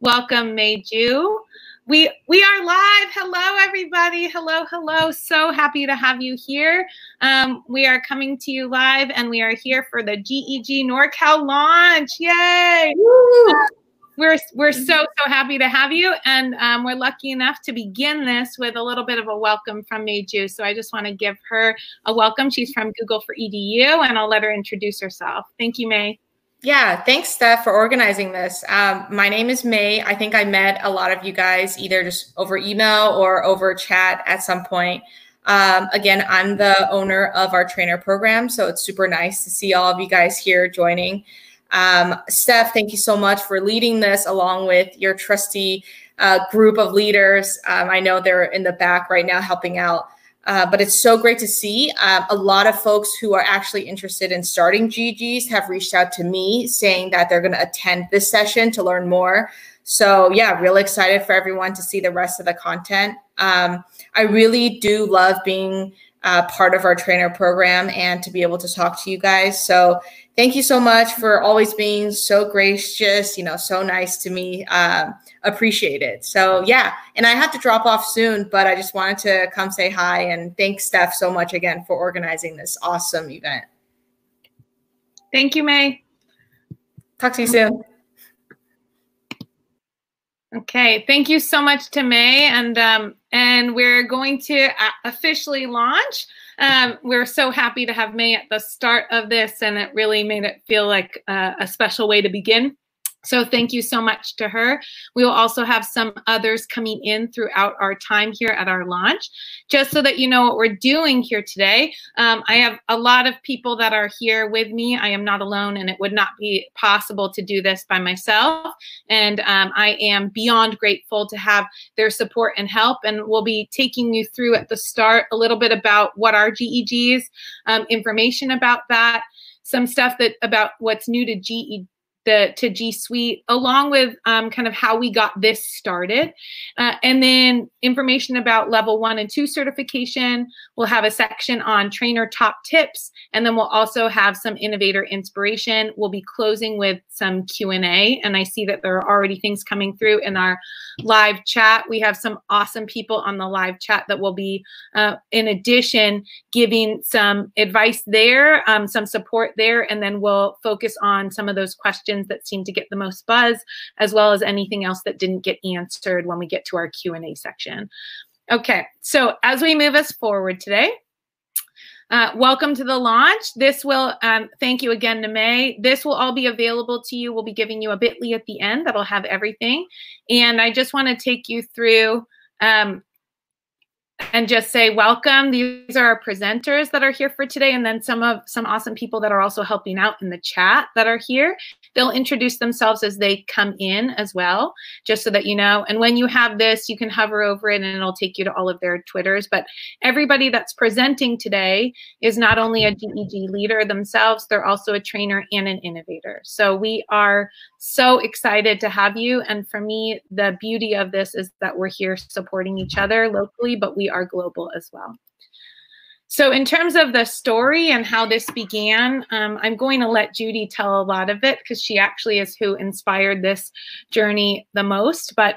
welcome Mei Ju. We we are live. Hello, everybody. Hello, hello. So happy to have you here. Um, we are coming to you live, and we are here for the GEG NorCal launch. Yay! Woo! We're we're so so happy to have you, and um, we're lucky enough to begin this with a little bit of a welcome from Mei Ju. So I just want to give her a welcome. She's from Google for EDU, and I'll let her introduce herself. Thank you, Mei. Yeah, thanks, Steph, for organizing this. Um, my name is May. I think I met a lot of you guys either just over email or over chat at some point. Um, again, I'm the owner of our trainer program, so it's super nice to see all of you guys here joining. Um, Steph, thank you so much for leading this along with your trusty uh, group of leaders. Um, I know they're in the back right now helping out. Uh, but it's so great to see. Uh, a lot of folks who are actually interested in starting GGs have reached out to me saying that they're going to attend this session to learn more. So yeah, really excited for everyone to see the rest of the content. Um, I really do love being uh, part of our trainer program and to be able to talk to you guys. So thank you so much for always being so gracious, you know, so nice to me. Um, appreciate it. So yeah, and I have to drop off soon, but I just wanted to come say hi and thank Steph so much again for organizing this awesome event. Thank you, May. Talk to you soon. Okay, thank you so much to May, and um, and we're going to uh, officially launch. Um, we're so happy to have May at the start of this, and it really made it feel like uh, a special way to begin. So thank you so much to her. We will also have some others coming in throughout our time here at our launch. Just so that you know what we're doing here today, um, I have a lot of people that are here with me. I am not alone and it would not be possible to do this by myself. And um, I am beyond grateful to have their support and help. And we'll be taking you through at the start a little bit about what are GEGs, um, information about that, some stuff that about what's new to GEG the to G Suite, along with um, kind of how we got this started, uh, and then information about level one and two certification. We'll have a section on trainer top tips, and then we'll also have some innovator inspiration. We'll be closing with some Q and A, and I see that there are already things coming through in our live chat. We have some awesome people on the live chat that will be, uh, in addition, giving some advice there, um, some support there, and then we'll focus on some of those questions questions that seem to get the most buzz, as well as anything else that didn't get answered when we get to our Q&A section. Okay, so as we move us forward today, uh, welcome to the launch. This will, um, thank you again to Mei. This will all be available to you. We'll be giving you a bit.ly at the end that'll have everything. And I just want to take you through um, and just say welcome. These are our presenters that are here for today, and then some of some awesome people that are also helping out in the chat that are here. They'll introduce themselves as they come in as well, just so that you know. And when you have this, you can hover over it and it'll take you to all of their Twitters. But everybody that's presenting today is not only a GEG leader themselves, they're also a trainer and an innovator. So we are so excited to have you. And for me, the beauty of this is that we're here supporting each other locally, but we are global as well. So, in terms of the story and how this began, um, I'm going to let Judy tell a lot of it because she actually is who inspired this journey the most. But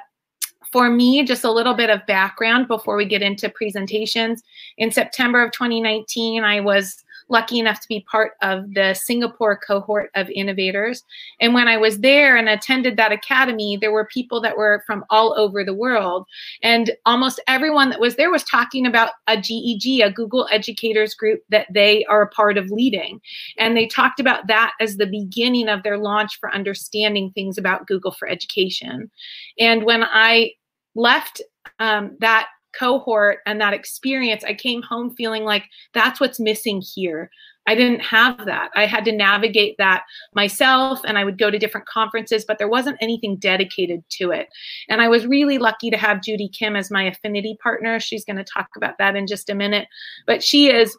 for me, just a little bit of background before we get into presentations. In September of 2019, I was lucky enough to be part of the Singapore cohort of innovators. And when I was there and attended that academy, there were people that were from all over the world. And almost everyone that was there was talking about a GEG, a Google Educators group that they are a part of leading. And they talked about that as the beginning of their launch for understanding things about Google for Education. And when I left um, that cohort and that experience, I came home feeling like that's what's missing here. I didn't have that. I had to navigate that myself and I would go to different conferences, but there wasn't anything dedicated to it. And I was really lucky to have Judy Kim as my affinity partner. She's going to talk about that in just a minute. But she is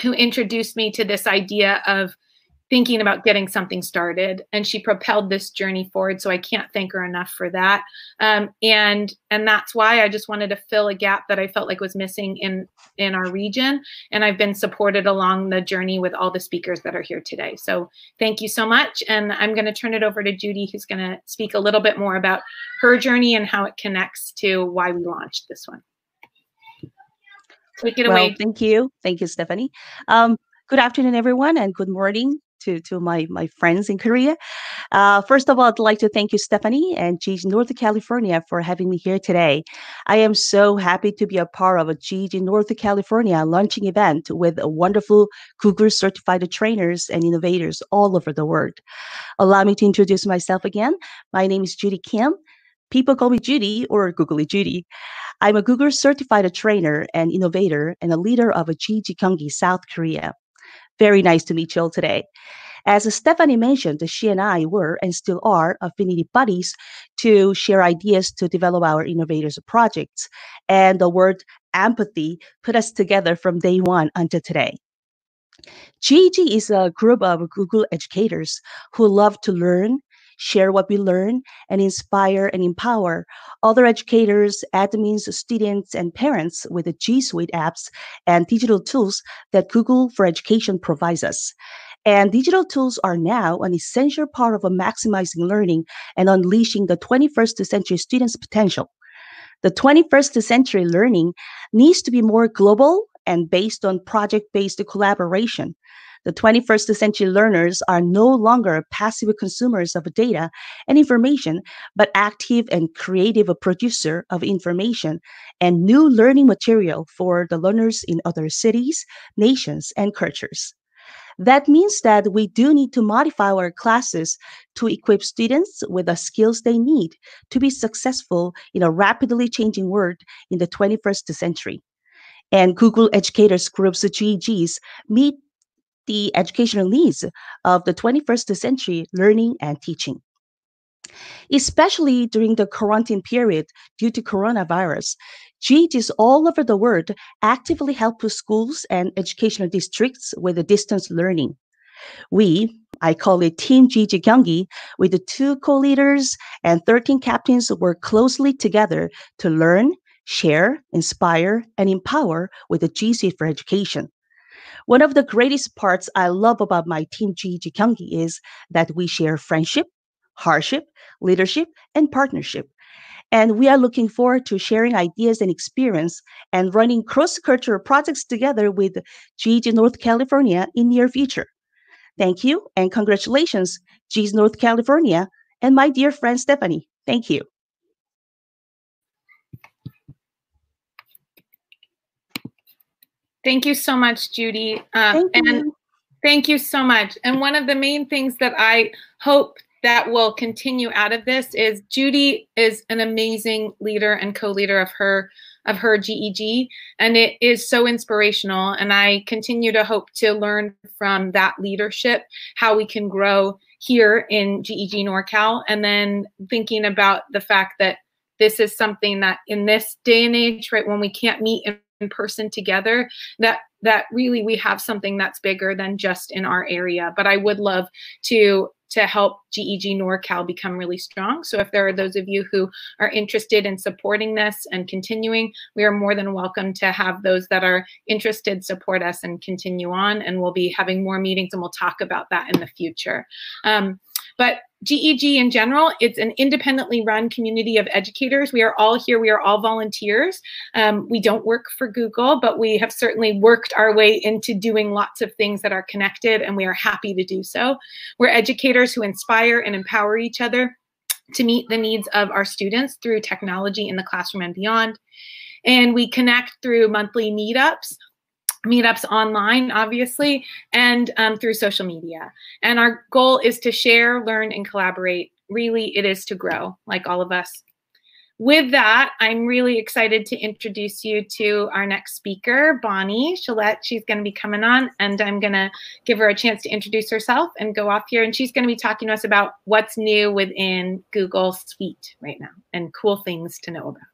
who introduced me to this idea of thinking about getting something started and she propelled this journey forward so i can't thank her enough for that. Um, and and that's why i just wanted to fill a gap that i felt like was missing in in our region and i've been supported along the journey with all the speakers that are here today. So thank you so much and i'm going to turn it over to judy who's going to speak a little bit more about her journey and how it connects to why we launched this one. Take it well, away. thank you. Thank you stephanie. Um, good afternoon everyone and good morning to, to my, my friends in Korea. Uh, first of all, I'd like to thank you, Stephanie and GG North California for having me here today. I am so happy to be a part of a GG North California launching event with wonderful Google certified trainers and innovators all over the world. Allow me to introduce myself again. My name is Judy Kim. People call me Judy or Googly Judy. I'm a Google certified trainer and innovator and a leader of a GG Gyeonggi, South Korea. Very nice to meet you all today. As Stephanie mentioned, she and I were and still are affinity buddies to share ideas to develop our innovators projects. And the word empathy put us together from day one until today. GG is a group of Google educators who love to learn, share what we learn, and inspire and empower other educators, admins, students, and parents with the G Suite apps and digital tools that Google for Education provides us. And digital tools are now an essential part of maximizing learning and unleashing the 21st century students' potential. The 21st century learning needs to be more global and based on project based collaboration. The 21st century learners are no longer passive consumers of data and information, but active and creative producer of information and new learning material for the learners in other cities, nations, and cultures. That means that we do need to modify our classes to equip students with the skills they need to be successful in a rapidly changing world in the 21st century. And Google Educators Group's GEGs meet the educational needs of the 21st century learning and teaching. Especially during the quarantine period due to coronavirus, GEGs all over the world actively help schools and educational districts with the distance learning. We, I call it Team GG Gyeonggi, with the two co-leaders and 13 captains work closely together to learn, share, inspire, and empower with the G Suite for Education. One of the greatest parts I love about my team GG Gyeonggi is that we share friendship, hardship, leadership, and partnership. And we are looking forward to sharing ideas and experience and running cross-cultural projects together with GG North California in near future. Thank you and congratulations, GG North California and my dear friend Stephanie. Thank you. Thank you so much, Judy. Uh, thank and you. thank you so much. And one of the main things that I hope that will continue out of this is Judy is an amazing leader and co-leader of her of her GEG and it is so inspirational and I continue to hope to learn from that leadership how we can grow here in GEG NorCal and then thinking about the fact that this is something that in this day and age right when we can't meet in in person together that that really we have something that's bigger than just in our area but i would love to to help GEG NorCal become really strong. So if there are those of you who are interested in supporting this and continuing, we are more than welcome to have those that are interested support us and continue on. And we'll be having more meetings and we'll talk about that in the future. Um, but GEG in general, it's an independently run community of educators. We are all here, we are all volunteers. Um, we don't work for Google, but we have certainly worked our way into doing lots of things that are connected, and we are happy to do so. We're educators who inspire and empower each other to meet the needs of our students through technology in the classroom and beyond. And we connect through monthly meetups meetups online, obviously, and um, through social media. And our goal is to share, learn, and collaborate. Really, it is to grow, like all of us. With that, I'm really excited to introduce you to our next speaker, Bonnie Chalette. She's going to be coming on, and I'm going to give her a chance to introduce herself and go off here. And she's going to be talking to us about what's new within Google Suite right now and cool things to know about.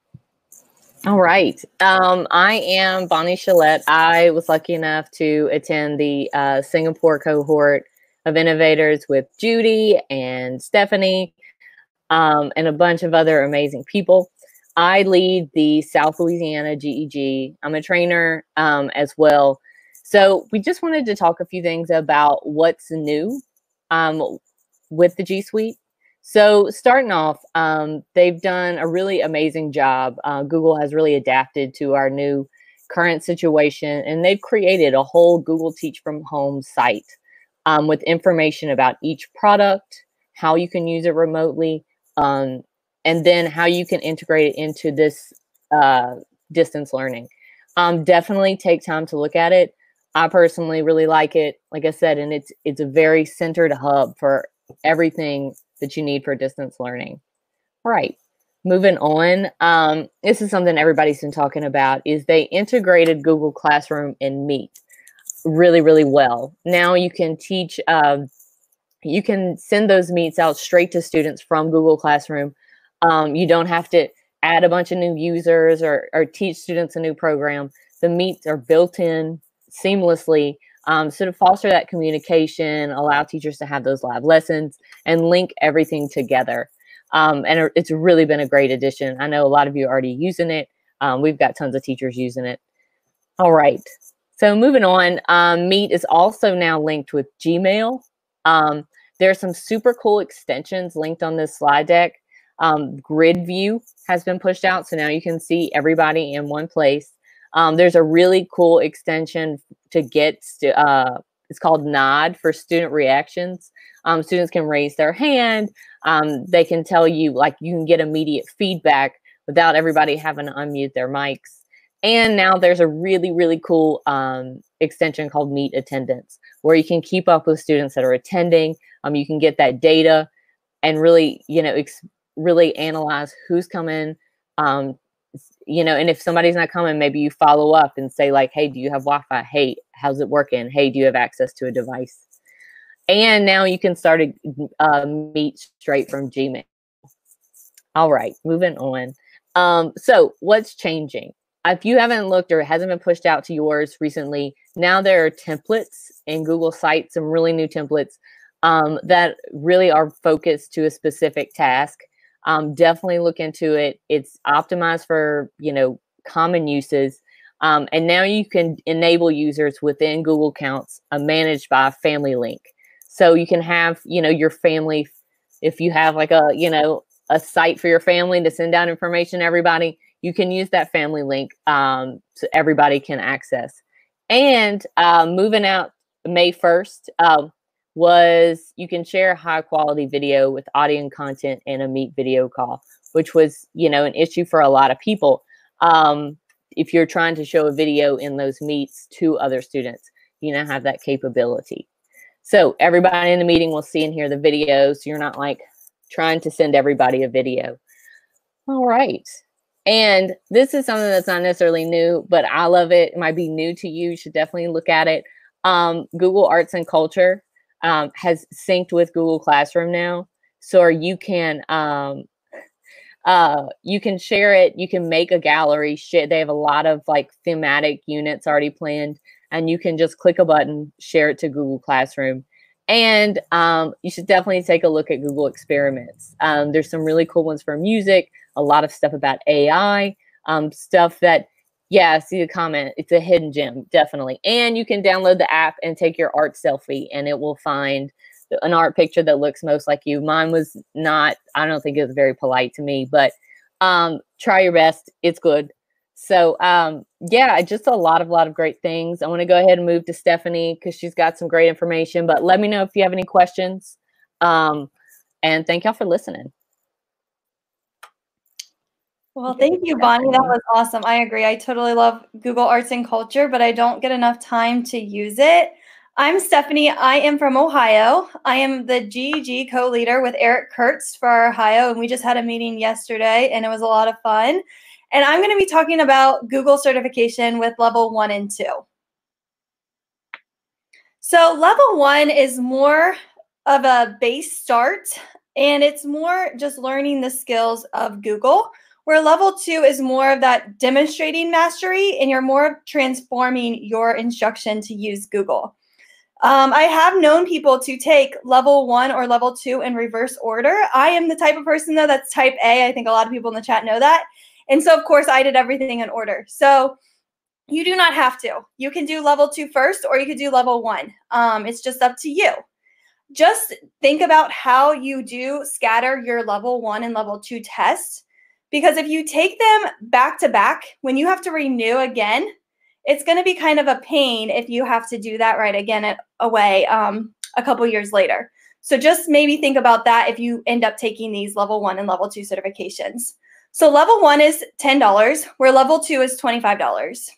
All right. Um, I am Bonnie Chalette. I was lucky enough to attend the uh, Singapore cohort of innovators with Judy and Stephanie um, and a bunch of other amazing people. I lead the South Louisiana GEG. I'm a trainer um, as well. So we just wanted to talk a few things about what's new um, with the G Suite. So starting off, um, they've done a really amazing job. Uh, Google has really adapted to our new current situation, and they've created a whole Google Teach from Home site um, with information about each product, how you can use it remotely, um, and then how you can integrate it into this uh, distance learning. Um, definitely take time to look at it. I personally really like it. Like I said, and it's it's a very centered hub for everything that you need for distance learning. All right. Moving on, um, this is something everybody's been talking about. Is they integrated Google Classroom and Meet really, really well. Now you can teach. Uh, you can send those meets out straight to students from Google Classroom. Um, you don't have to add a bunch of new users or, or teach students a new program. The meets are built in seamlessly um, so to foster that communication, allow teachers to have those live lessons and link everything together. Um, and it's really been a great addition. I know a lot of you are already using it. Um, we've got tons of teachers using it. All right. So moving on, um, Meet is also now linked with Gmail. Um, there are some super cool extensions linked on this slide deck. Um, grid view has been pushed out, so now you can see everybody in one place. Um, there's a really cool extension to get, uh, it's called Nod for student reactions. Um, students can raise their hand. Um, they can tell you, like, you can get immediate feedback without everybody having to unmute their mics. And now there's a really, really cool um, extension called Meet Attendance, where you can keep up with students that are attending. Um, you can get that data and really, you know, really analyze who's coming, um, you know, and if somebody's not coming, maybe you follow up and say like, "Hey, do you have Wi-Fi? Hey, how's it working? Hey, do you have access to a device?" And now you can start a uh, meet straight from Gmail. All right, moving on. Um, so what's changing? If you haven't looked or it hasn't been pushed out to yours recently, now there are templates in Google Sites, some really new templates um, that really are focused to a specific task um, definitely look into it. It's optimized for you know common uses. Um, and now you can enable users within Google Accounts uh, managed by Family Link. So you can have, you know, your family, if you have like a, you know, a site for your family to send out information to everybody, you can use that Family Link um, so everybody can access. And uh, moving out May 1st, uh, was you can share high quality video with audio content in a meet video call, which was, you know, an issue for a lot of people. Um, if you're trying to show a video in those meets to other students, you now have that capability. So everybody in the meeting will see and hear the video. So you're not like trying to send everybody a video. All right. And this is something that's not necessarily new, but I love it. It might be new to you. You should definitely look at it. Um, Google Arts and Culture um, has synced with Google Classroom now. So you can um, uh, you can share it. You can make a gallery. Share. They have a lot of like thematic units already planned, and you can just click a button, share it to Google Classroom. And um, you should definitely take a look at Google Experiments. Um, there's some really cool ones for music, a lot of stuff about AI, um, stuff that yeah, see the comment. It's a hidden gem, definitely. And you can download the app and take your art selfie, and it will find an art picture that looks most like you. Mine was not, I don't think it was very polite to me, but um, try your best. It's good. So um, yeah, just a lot of lot of great things. I want to go ahead and move to Stephanie because she's got some great information. But let me know if you have any questions. Um, and thank y'all for listening. Well, thank you, Bonnie. That was awesome. I agree. I totally love Google Arts and Culture, but I don't get enough time to use it. I'm Stephanie. I am from Ohio. I am the GEG co leader with Eric Kurtz for Ohio, and we just had a meeting yesterday, and it was a lot of fun. And I'm going to be talking about Google certification with level one and two. So, level one is more of a base start, and it's more just learning the skills of Google where level two is more of that demonstrating mastery and you're more transforming your instruction to use Google. Um, I have known people to take level one or level two in reverse order. I am the type of person, though, that's type A. I think a lot of people in the chat know that. And so, of course, I did everything in order. So you do not have to. You can do level two first, or you could do level one. Um, it's just up to you. Just think about how you do scatter your level one and level two tests. Because if you take them back to back, when you have to renew again, it's going to be kind of a pain if you have to do that right again at, away um, a couple years later. So just maybe think about that if you end up taking these level one and level two certifications. So level one is $10, where level two is $25.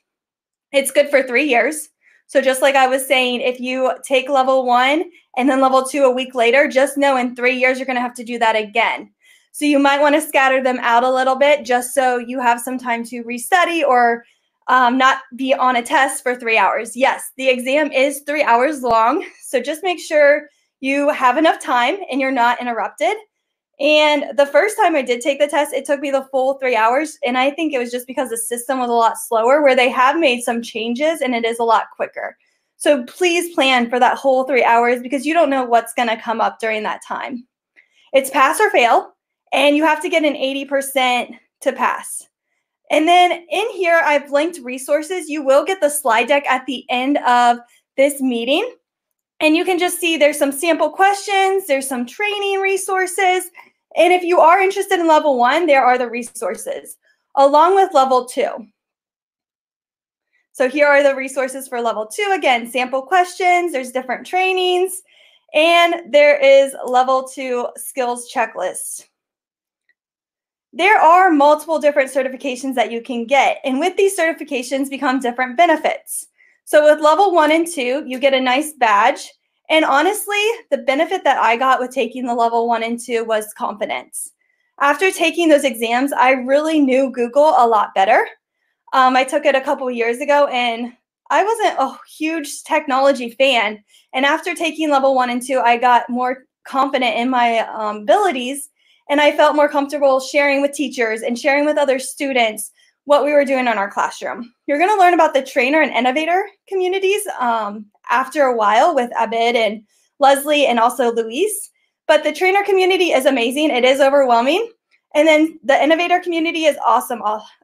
It's good for three years. So just like I was saying, if you take level one and then level two a week later, just know in three years you're going to have to do that again. So you might want to scatter them out a little bit just so you have some time to restudy or um, not be on a test for three hours. Yes, the exam is three hours long. So just make sure you have enough time and you're not interrupted. And the first time I did take the test, it took me the full three hours. And I think it was just because the system was a lot slower, where they have made some changes and it is a lot quicker. So please plan for that whole three hours because you don't know what's going to come up during that time. It's pass or fail, and you have to get an 80% to pass. And then in here, I've linked resources. You will get the slide deck at the end of this meeting. And you can just see there's some sample questions, there's some training resources, and if you are interested in level one, there are the resources along with level two. So here are the resources for level two. Again, sample questions, there's different trainings, and there is level two skills checklist. There are multiple different certifications that you can get, and with these certifications become different benefits. So with level one and two, you get a nice badge and honestly, the benefit that I got with taking the level one and two was confidence. After taking those exams, I really knew Google a lot better. Um, I took it a couple years ago and I wasn't a huge technology fan. And after taking level one and two, I got more confident in my um, abilities and I felt more comfortable sharing with teachers and sharing with other students what we were doing in our classroom. You're going to learn about the trainer and innovator communities um, after a while with Abid and Leslie and also Luis. But the trainer community is amazing. It is overwhelming. And then the innovator community is awesome,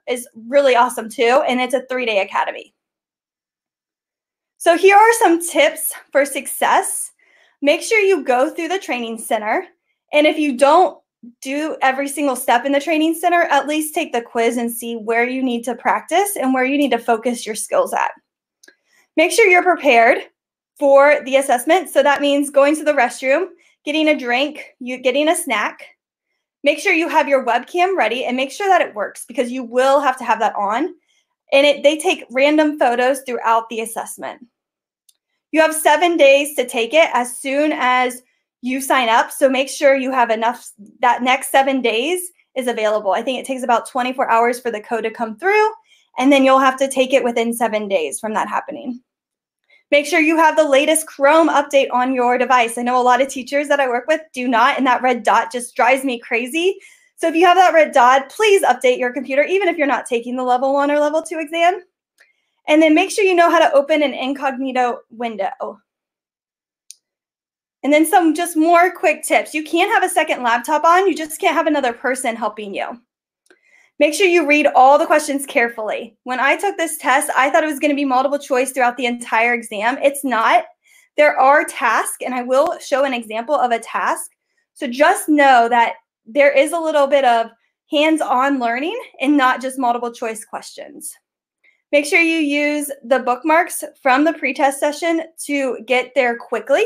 is really awesome too. And it's a three day academy. So here are some tips for success. Make sure you go through the training center. And if you don't do every single step in the training center, at least take the quiz and see where you need to practice and where you need to focus your skills at. Make sure you're prepared for the assessment. So that means going to the restroom, getting a drink, you getting a snack. Make sure you have your webcam ready and make sure that it works because you will have to have that on. And it, they take random photos throughout the assessment. You have seven days to take it as soon as you sign up. So make sure you have enough, that next seven days is available. I think it takes about 24 hours for the code to come through, and then you'll have to take it within seven days from that happening. Make sure you have the latest Chrome update on your device. I know a lot of teachers that I work with do not, and that red dot just drives me crazy. So if you have that red dot, please update your computer, even if you're not taking the level one or level two exam. And then make sure you know how to open an incognito window. And then some just more quick tips. You can't have a second laptop on, you just can't have another person helping you. Make sure you read all the questions carefully. When I took this test, I thought it was going to be multiple choice throughout the entire exam. It's not. There are tasks, and I will show an example of a task. So just know that there is a little bit of hands on learning and not just multiple choice questions. Make sure you use the bookmarks from the pretest session to get there quickly.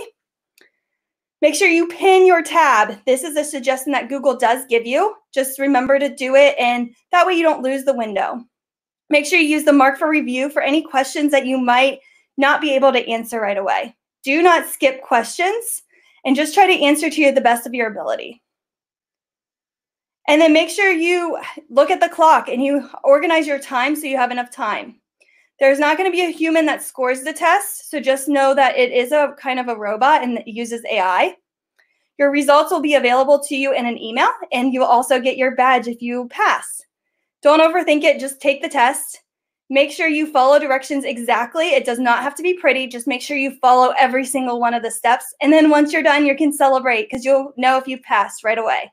Make sure you pin your tab. This is a suggestion that Google does give you. Just remember to do it, and that way you don't lose the window. Make sure you use the mark for review for any questions that you might not be able to answer right away. Do not skip questions and just try to answer to you the best of your ability. And then make sure you look at the clock and you organize your time so you have enough time. There's not going to be a human that scores the test. So just know that it is a kind of a robot and uses AI. Your results will be available to you in an email, and you'll also get your badge if you pass. Don't overthink it, just take the test. Make sure you follow directions exactly. It does not have to be pretty. Just make sure you follow every single one of the steps. And then once you're done, you can celebrate because you'll know if you passed right away.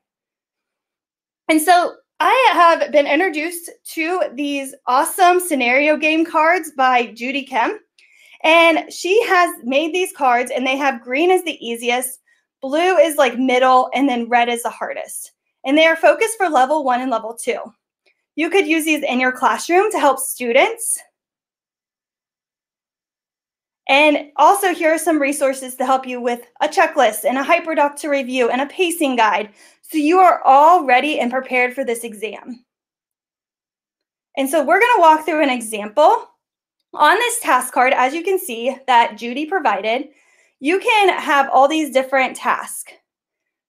And so I have been introduced to these awesome scenario game cards by Judy Kim. And she has made these cards, and they have green as the easiest, blue is like middle, and then red is the hardest. And they are focused for level one and level two. You could use these in your classroom to help students. And also here are some resources to help you with a checklist and a hyperdoc to review and a pacing guide. So you are all ready and prepared for this exam. And so we're gonna walk through an example. On this task card, as you can see that Judy provided, you can have all these different tasks.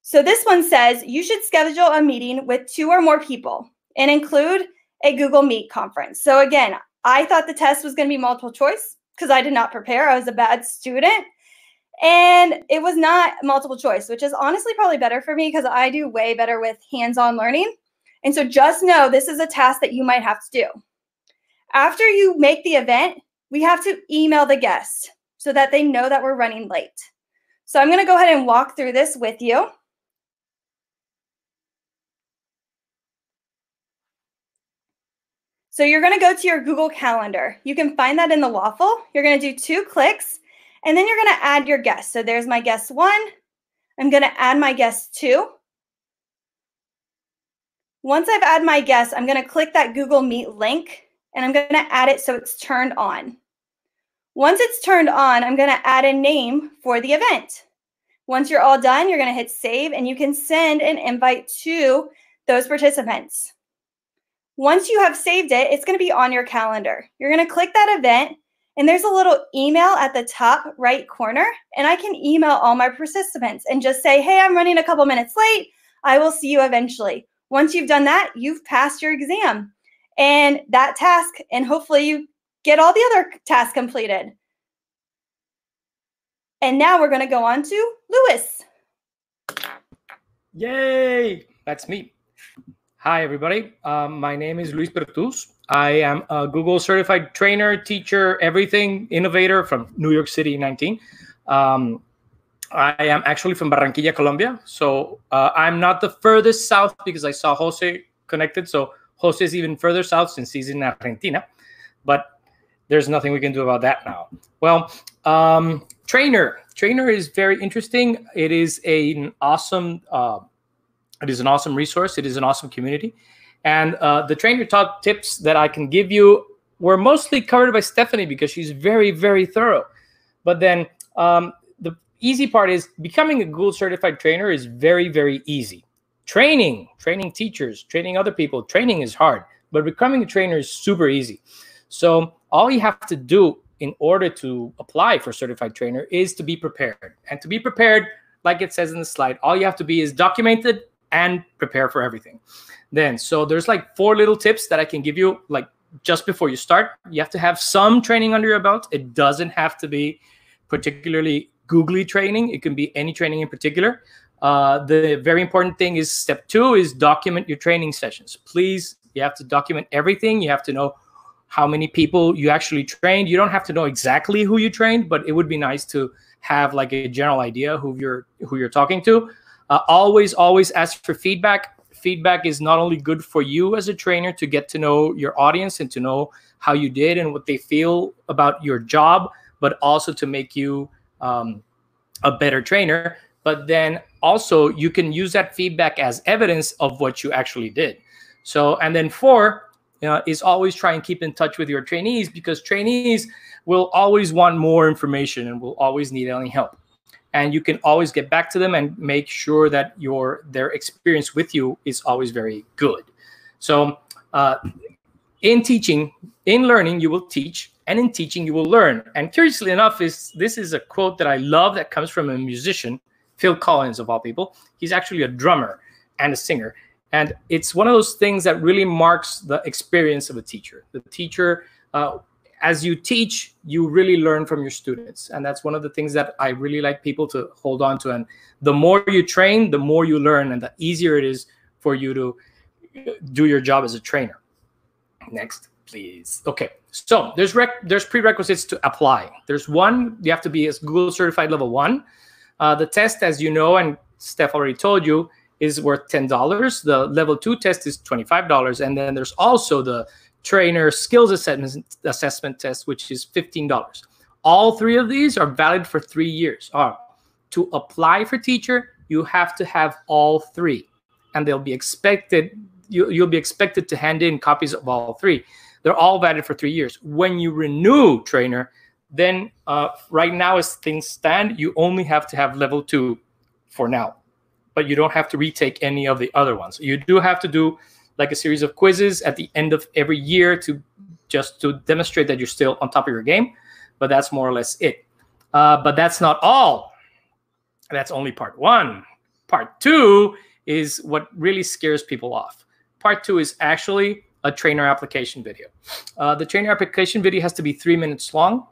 So this one says you should schedule a meeting with two or more people and include a Google Meet conference. So again, I thought the test was going to be multiple choice because I did not prepare. I was a bad student. And it was not multiple choice, which is honestly probably better for me because I do way better with hands on learning. And so just know this is a task that you might have to do. After you make the event, we have to email the guest so that they know that we're running late. So I'm going to go ahead and walk through this with you. So you're going to go to your Google Calendar. You can find that in the waffle. You're going to do two clicks, and then you're going to add your guest. So there's my guest one. I'm going to add my guest two. Once I've added my guest, I'm going to click that Google Meet link, and I'm going to add it so it's turned on. Once it's turned on, I'm going to add a name for the event. Once you're all done, you're going to hit save, and you can send an invite to those participants. Once you have saved it, it's going to be on your calendar. You're going to click that event, and there's a little email at the top right corner, and I can email all my participants and just say, hey, I'm running a couple minutes late. I will see you eventually. Once you've done that, you've passed your exam and that task, and hopefully you get all the other tasks completed. And now we're going to go on to Luis. Yay! That's me. Hi, everybody. Um, my name is Luis Bertuz. I am a Google certified trainer, teacher, everything innovator from New York City 19. Um, I am actually from Barranquilla, Colombia. So uh, I'm not the furthest south because I saw Jose connected. So Jose is even further south since he's in Argentina. But there's nothing we can do about that now. Well, um, trainer. Trainer is very interesting. It is a, an awesome uh, it is an awesome resource. It is an awesome community. And uh, the trainer talk tips that I can give you were mostly covered by Stephanie because she's very, very thorough. But then um, the easy part is becoming a Google certified trainer is very, very easy. Training, training teachers, training other people, training is hard, but becoming a trainer is super easy. So all you have to do in order to apply for certified trainer is to be prepared. And to be prepared, like it says in the slide, all you have to be is documented and prepare for everything. Then, so there's like four little tips that I can give you, like just before you start. You have to have some training under your belt. It doesn't have to be particularly googly training, it can be any training in particular. Uh, the very important thing is step two is document your training sessions. Please, you have to document everything. You have to know how many people you actually trained. You don't have to know exactly who you trained, but it would be nice to have like a general idea who you're who you're talking to. Uh, always, always ask for feedback. Feedback is not only good for you as a trainer to get to know your audience and to know how you did and what they feel about your job, but also to make you um, a better trainer. But then also, you can use that feedback as evidence of what you actually did. So, and then four is always try and keep in touch with your trainees because trainees will always want more information and will always need any help and you can always get back to them and make sure that your their experience with you is always very good. So uh, in teaching in learning you will teach and in teaching you will learn. And curiously enough is this is a quote that i love that comes from a musician phil collins of all people. He's actually a drummer and a singer. And it's one of those things that really marks the experience of a teacher. The teacher uh, as you teach, you really learn from your students. And that's one of the things that I really like people to hold on to. And the more you train, the more you learn, and the easier it is for you to do your job as a trainer. Next. please. Okay, so there's rec- there's prerequisites to apply. There's one you have to be a Google certified level one. Uh, the test, as you know, and Steph already told you, is worth ten dollars. The level two test is twenty five dollars, and then there's also the trainer skills assessment assessment test, which is fifteen dollars. All three of these are valid for three years. To apply for teacher, you have to have all three, and they'll be expected. You, you'll be expected to hand in copies of all three. They're all valid for three years. When you renew trainer, then uh, right now, as things stand, you only have to have level two for now, but you don't have to retake any of the other ones. You do have to do like a series of quizzes at the end of every year to just to demonstrate that you're still on top of your game. But that's more or less it. Uh, but that's not all. That's only part one. Part two is what really scares people off. Part two is actually a trainer application video. Uh, the trainer application video has to be three minutes long.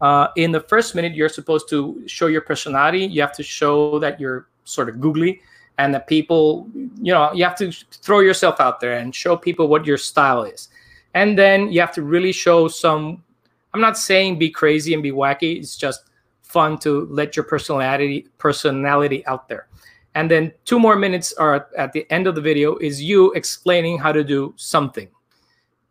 Uh, in the first minute, you're supposed to show your personality. You have to show that you're sort of googly and that people, you know, you have to throw yourself out there and show people what your style is. And then you have to really show some, I'm not saying be crazy and be wacky. It's just fun to let your personality personality out there. And then two more minutes are at the end of the video is you explaining how to do something,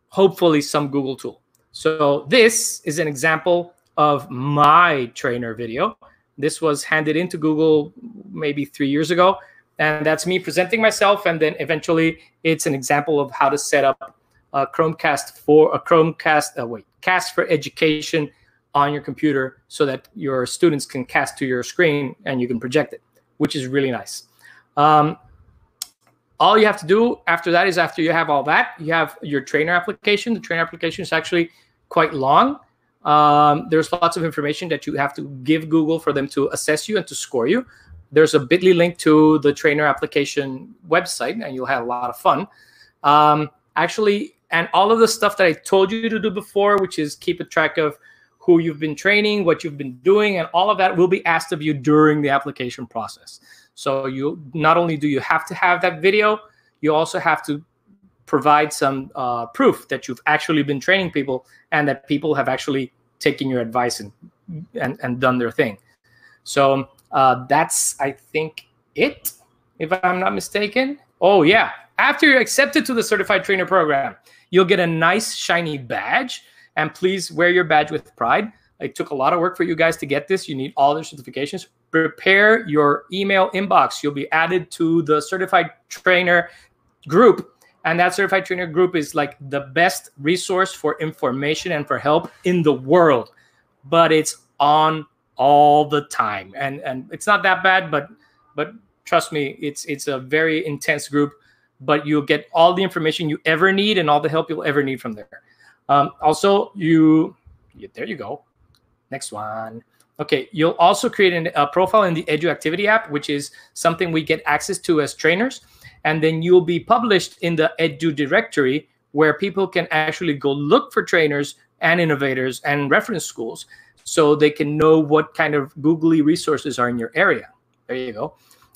hopefully some Google tool. So this is an example of my trainer video. This was handed into Google maybe three years ago. And that's me presenting myself. And then eventually it's an example of how to set up a Chromecast for a Chromecast, uh, wait, cast for education on your computer so that your students can cast to your screen and you can project it, which is really nice. Um, all you have to do after that is after you have all that, you have your trainer application. The trainer application is actually quite long. Um, there's lots of information that you have to give Google for them to assess you and to score you. There's a bit.ly link to the trainer application website, and you'll have a lot of fun. Um, actually, and all of the stuff that I told you to do before, which is keep a track of who you've been training, what you've been doing, and all of that will be asked of you during the application process. So you not only do you have to have that video, you also have to provide some uh, proof that you've actually been training people and that people have actually taken your advice and and, and done their thing. So uh, that's I think it, if I'm not mistaken. Oh yeah, after you're accepted to the certified trainer program, you'll get a nice shiny badge and please wear your badge with pride. It took a lot of work for you guys to get this. You need all the certifications. Prepare your email inbox. You'll be added to the certified trainer group. And that certified trainer group is like the best resource for information and for help in the world. But it's on all the time. And and it's not that bad, but but trust me, it's it's a very intense group. But you'll get all the information you ever need and all the help you'll ever need from there. Um, also, you, there you go. Next one. Okay, you'll also create an, a profile in the Edu Activity app, which is something we get access to as trainers. And then you'll be published in the Edu directory where people can actually go look for trainers and innovators and reference schools so they can know what kind of googly resources are in your area. There you go.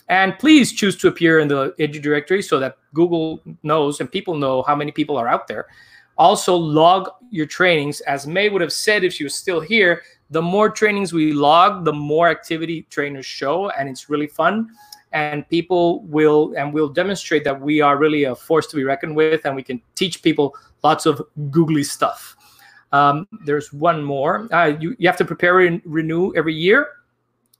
And please choose to appear in the Edu directory so that Google knows and people know how many people are out there. Also, log your trainings. As May would have said if she was still here, the more trainings we log, the more activity trainers show, and it's really fun. And people will and will demonstrate that we are really a force to be reckoned with, and we can teach people lots of googly stuff. Um, there's one more. Uh, you, you have to prepare and renew every year.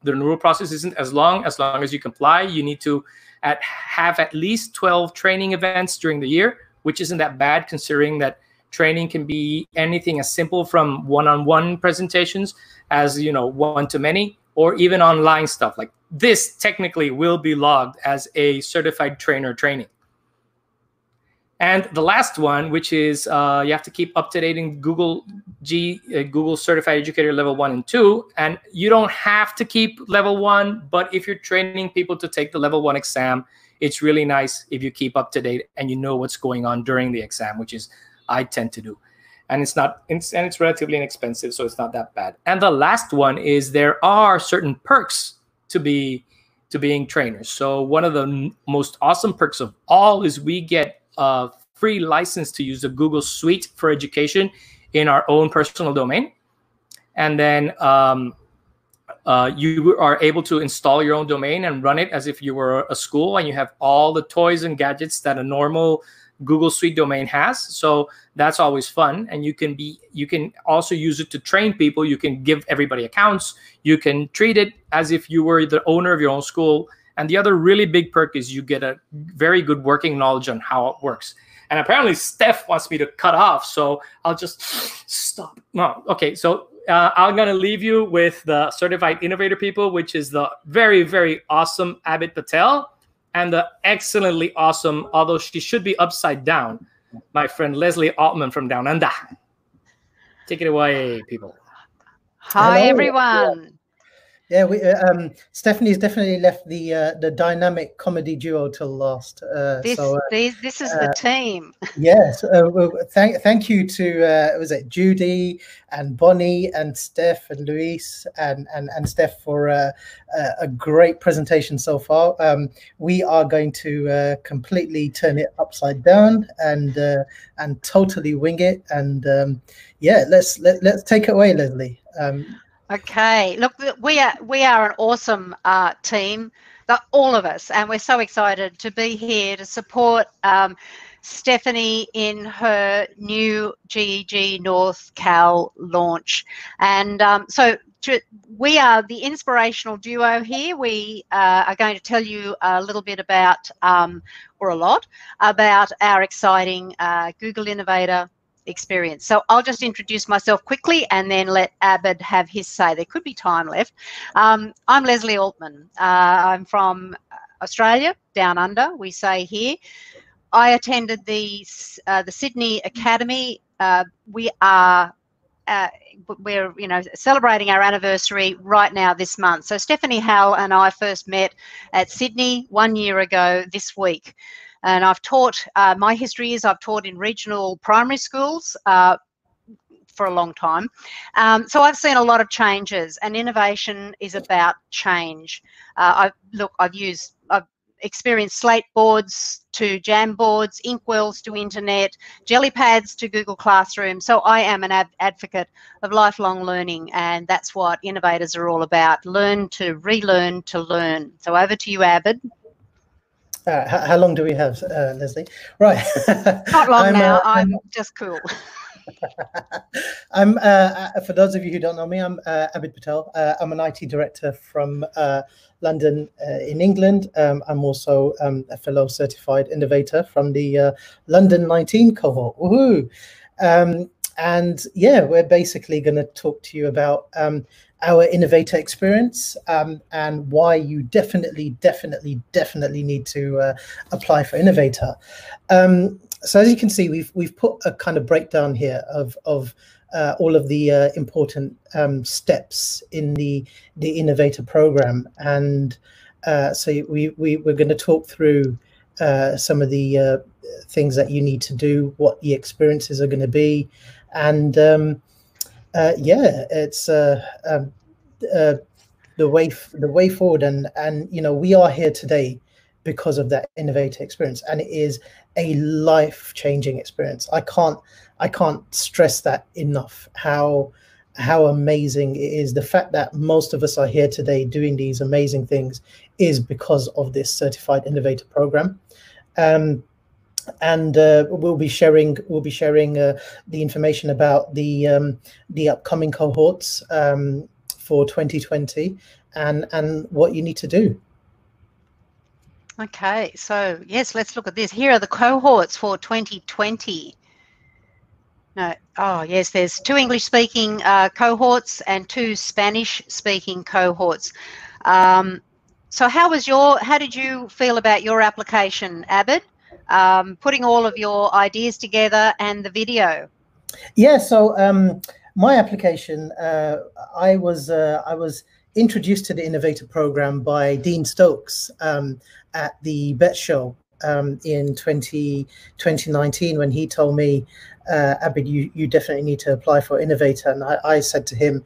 The renewal process isn't as long as long as you comply. You need to at, have at least 12 training events during the year, which isn't that bad considering that training can be anything as simple from one-on-one presentations as you know one to many or even online stuff like this technically will be logged as a certified trainer training and the last one which is uh, you have to keep up to date in google g uh, google certified educator level one and two and you don't have to keep level one but if you're training people to take the level one exam it's really nice if you keep up to date and you know what's going on during the exam which is I tend to do. And it's not, it's, and it's relatively inexpensive, so it's not that bad. And the last one is there are certain perks to be to being trainers. So one of the most awesome perks of all is we get a free license to use the Google Suite for Education in our own personal domain. And then um, uh, you are able to install your own domain and run it as if you were a school and you have all the toys and gadgets that a normal Google Suite domain has. So that's always fun. And you can be you can also use it to train people. You can give everybody accounts. You can treat it as if you were the owner of your own school. And the other really big perk is you get a very good working knowledge on how it works. And apparently Steph wants me to cut off, so I'll just stop. No, okay. So uh, I'm gonna leave you with the certified innovator people, which is the very very awesome Abid Patel and the excellently awesome, although she should be upside down, my friend Leslie Altman from Down Under. Take it away, people. Hi, Hello. everyone. Yeah, we, uh, um, Stephanie's definitely left the uh, the dynamic comedy duo till last. Uh, this, so, uh, this, this is the uh, team. yes, uh, well, thank thank you to was it Judy and Bonnie and Steph and Luis and and and Steph for a great presentation so far. Um, we are going to completely turn it upside down and and totally wing it. And um, yeah, let's let, let's take it away, Leslie. Okay, look, we are we are an awesome uh, team, all of us, and we're so excited to be here to support um, Stephanie in her new GEG NorCal launch. And um, so to, we are the inspirational duo here. We uh, are going to tell you a little bit about, um, or a lot, about our exciting uh, Google Innovator experience. So I'll just introduce myself quickly and then let Abid have his say. There could be time left. Um, I'm Leslie Altman. Uh, I'm from Australia, down under, we say here. I attended the, uh, the Sydney Academy. Uh, we are uh, we're you know celebrating our anniversary right now this month. So Stephanie Howell and I first met at Sydney one year ago this week. And I've taught, uh, my history is I've taught in regional primary schools uh, for a long time. Um, so I've seen a lot of changes and innovation is about change. Uh, I Look, I've used, I've experienced slate boards to jam boards, inkwells to internet, jelly pads to Google Classroom. So I am an advocate of lifelong learning and that's what innovators are all about. Learn to relearn to learn. So over to you, Abid. Uh, how, how, long do we have, uh, Leslie? Right. Not long I'm, now. Uh, I'm, just cool. I'm uh, uh, for those of you who don't know me, I'm uh, Abid Patel. I'm an IT director from London in England. Um, I'm also um, a fellow certified innovator from the London 19 cohort. Woohoo! Um, and yeah, we're basically going to talk to you about um, our innovator experience um, and why you definitely, definitely, definitely need to uh, apply for innovator. Um, so as you can see, we've we've put a kind of breakdown here of of uh, all of the uh, important um, steps in the the innovator program, and uh, so we, we we're going to talk through uh, some of the uh, things that you need to do, what the experiences are going to be, and um, uh, yeah, it's uh, um, uh, the way the way forward, and and you know we are here today because of that innovator experience, and it is a life changing experience. I can't I can't stress that enough. How how amazing it is. The fact that most of us are here today doing these amazing things is because of this certified innovator program. Um, and uh, we'll be sharing we'll be sharing uh, the information about the um, the upcoming cohorts um, for 2020 and and what you need to do. Okay, so yes, let's look at this. Here are the cohorts for 2020. No, oh yes, there's two English-speaking uh, cohorts and two Spanish-speaking cohorts. Um, so how was your? How did you feel about your application, Abid? Um, putting all of your ideas together and the video? Yeah, so um, my application, uh, I was uh, I was introduced to the Innovator Program by Dean Stokes um, at the Bett Show um, in 20, 2019 when he told me, uh, Abid, you, you definitely need to apply for Innovator. And I, I said to him,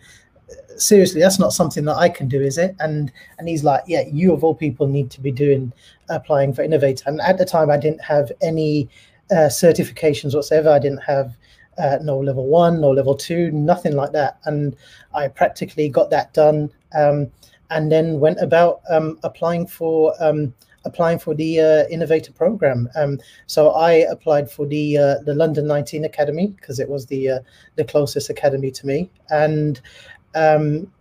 seriously, that's not something that I can do, is it? And and he's like, yeah, you of all people need to be doing applying for Innovator. And at the time, I didn't have any uh, certifications whatsoever. I didn't have uh, no level one, no level two, nothing like that. And I practically got that done um, and then went about um, applying for um, applying for the uh, innovator program. Um, so I applied for the uh, the London 19 Academy because it was the uh, the closest academy to me. And um,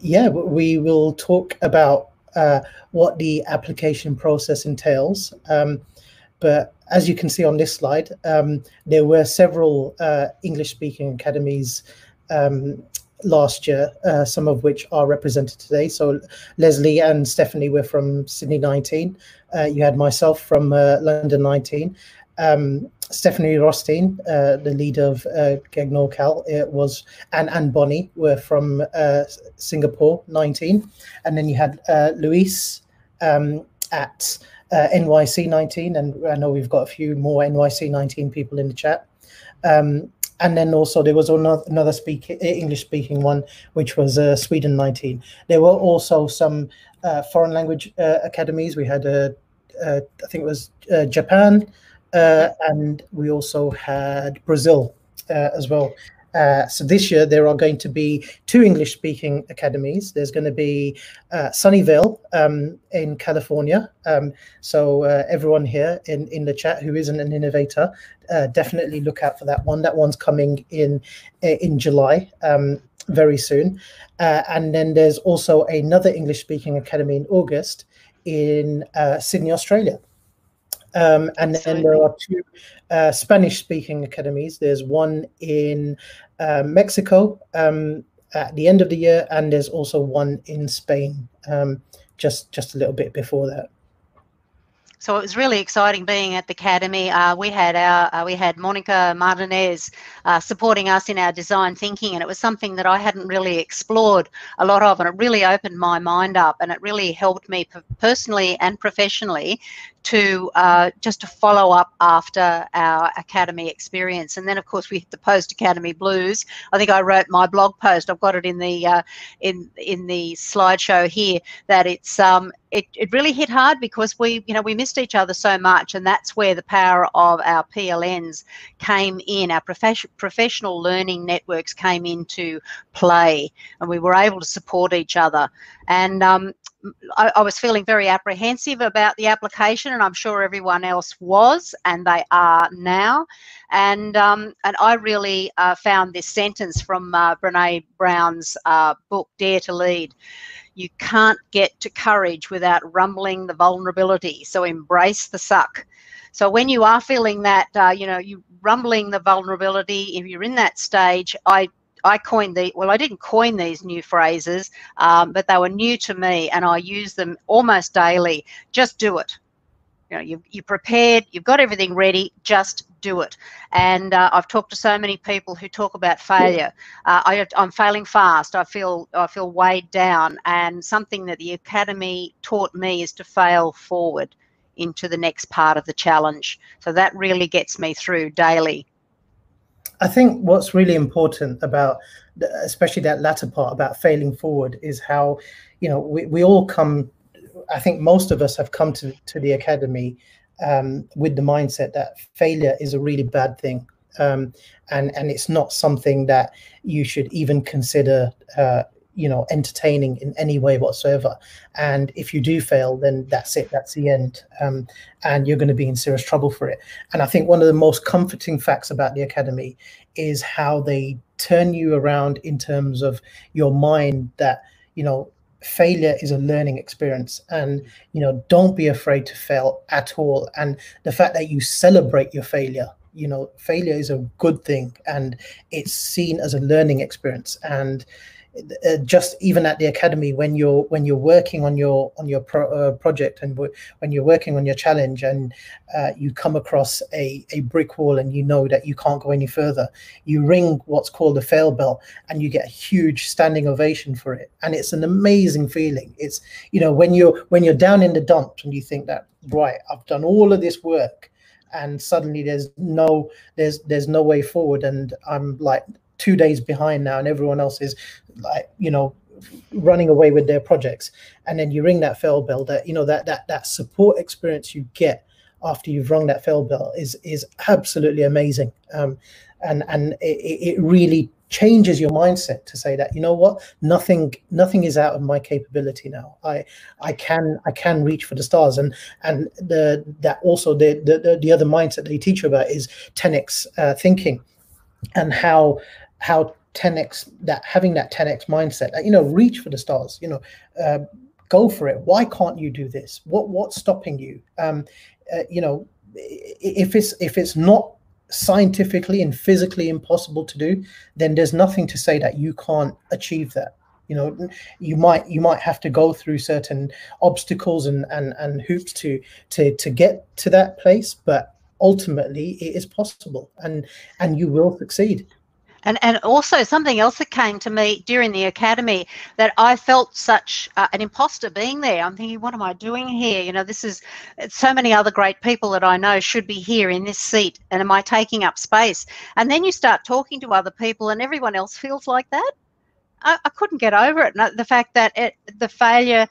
yeah, we will talk about uh, what the application process entails. Um, but as you can see on this slide, um, there were several uh, English speaking academies um, last year, uh, some of which are represented today. So Leslie and Stephanie were from Sydney 19. Uh, you had myself from uh, London 19. Um, Stephanie Rothstein, uh, the leader of uh, it was and and Bonnie were from uh, Singapore 19, and then you had uh, Luis um, at uh, NYC 19, and I know we've got a few more NYC 19 people in the chat. Um, and then also there was another, speak, English speaking one, which was uh, Sweden 19. There were also some uh, foreign language uh, academies. We had, uh, uh, I think it was uh, and we also had Brazil as well. Uh, so this year there are going to be two English-speaking academies. There's going to be uh, Sunnyvale um, in California. Um, so uh, everyone here in, in the chat who isn't an innovator, uh, definitely look out for that one. That one's coming in in July um, very soon. Uh, and then there's also another English-speaking academy in August in Sydney, Australia. Um, and then there are two uh, Spanish speaking academies. There's one in uh, Mexico um, at the end of the year, and there's also one in Spain um, just just a little bit before that. So it was really exciting being at the academy. Uh, we had our uh, we had Monica Martinez uh, supporting us in our design thinking, and it was something that I hadn't really explored a lot of, and it really opened my mind up, and it really helped me personally and professionally to uh, just to follow up after our academy experience. And then, of course, we hit the post academy blues. I think I wrote my blog post. I've got it in the uh, in in the slideshow here. That it's um, it, it really hit hard because we you know we missed each other so much, and that's where the power of our PLNs came in. Our profession, professional learning networks came into play, and we were able to support each other. And um, I, I, was feeling very apprehensive about the application, and I'm sure everyone else was, and they are now. And um, and I really uh, found this sentence from uh, Brene Brown's uh, book, Dare to Lead. You can't get to courage without rumbling the vulnerability. So embrace the suck. So when you are feeling that, uh, you know, you rumbling the vulnerability, if you're in that stage, I I coined the well, I didn't coin these new phrases, um, but they were new to me, and I use them almost daily. Just do it. You know, you you prepared, you've got everything ready. Just do it. And uh, I've talked to so many people who talk about failure. Uh, I, I'm failing fast. I feel I feel weighed down, and something that the academy taught me is to fail forward into the next part of the challenge. So that really gets me through daily. I think what's really important about, especially that latter part about failing forward, is how, you know, we, we all come. I think most of us have come to to the academy um, with the mindset that failure is a really bad thing, um, and and it's not something that you should even consider uh, you know entertaining in any way whatsoever. And if you do fail then that's it that's the end. Um, and you're going to be in serious trouble for it. And i think one of the most comforting facts about the academy is how they turn you around in terms of your mind that you know failure is a learning experience. And you know don't be afraid to fail at all. And the fact that you celebrate your failure you know failure is a good thing. And it's seen as a learning experience. And uh, just even at the academy when you're when you're working on your on your pro, uh, project and w- when you're working on your challenge and uh, you come across a, a brick wall and you know that you can't go any further you ring what's called a fail bell and you get a huge standing ovation for it. And it's an amazing feeling. It's you know when you're when you're down in the dumps and you think that right i've done all of this work and suddenly there's no there's there's no way forward and i'm like two days behind now and everyone else is like you know running away with their projects. And then you ring that fail bell that you know that that that support experience you get after you've rung that fail bell is is absolutely amazing. Um, and and it, it really changes your mindset to say that you know what? Nothing nothing is out of my capability now. I i can i can reach for the stars. And and the that also the the, the other mindset they teach you about is 10x uh, thinking and how how 10x that having that 10x mindset you know reach for the stars you know uh, go for it why can't you do this what what's stopping you um uh, you know if it's if it's not scientifically and physically impossible to do, then there's nothing to say that you can't achieve that. You know, you might you might have to go through certain obstacles and and and hoops to to to get to that place, but ultimately it is possible, and and you will succeed. And, and also something else that came to me during the academy that I felt such uh, an imposter being there. I'm thinking, what am I doing here? You know, this is so many other great people that I know should be here in this seat. And am I taking up space? And then you start talking to other people and everyone else feels like that. I, I couldn't get over it. The fact that it, the failure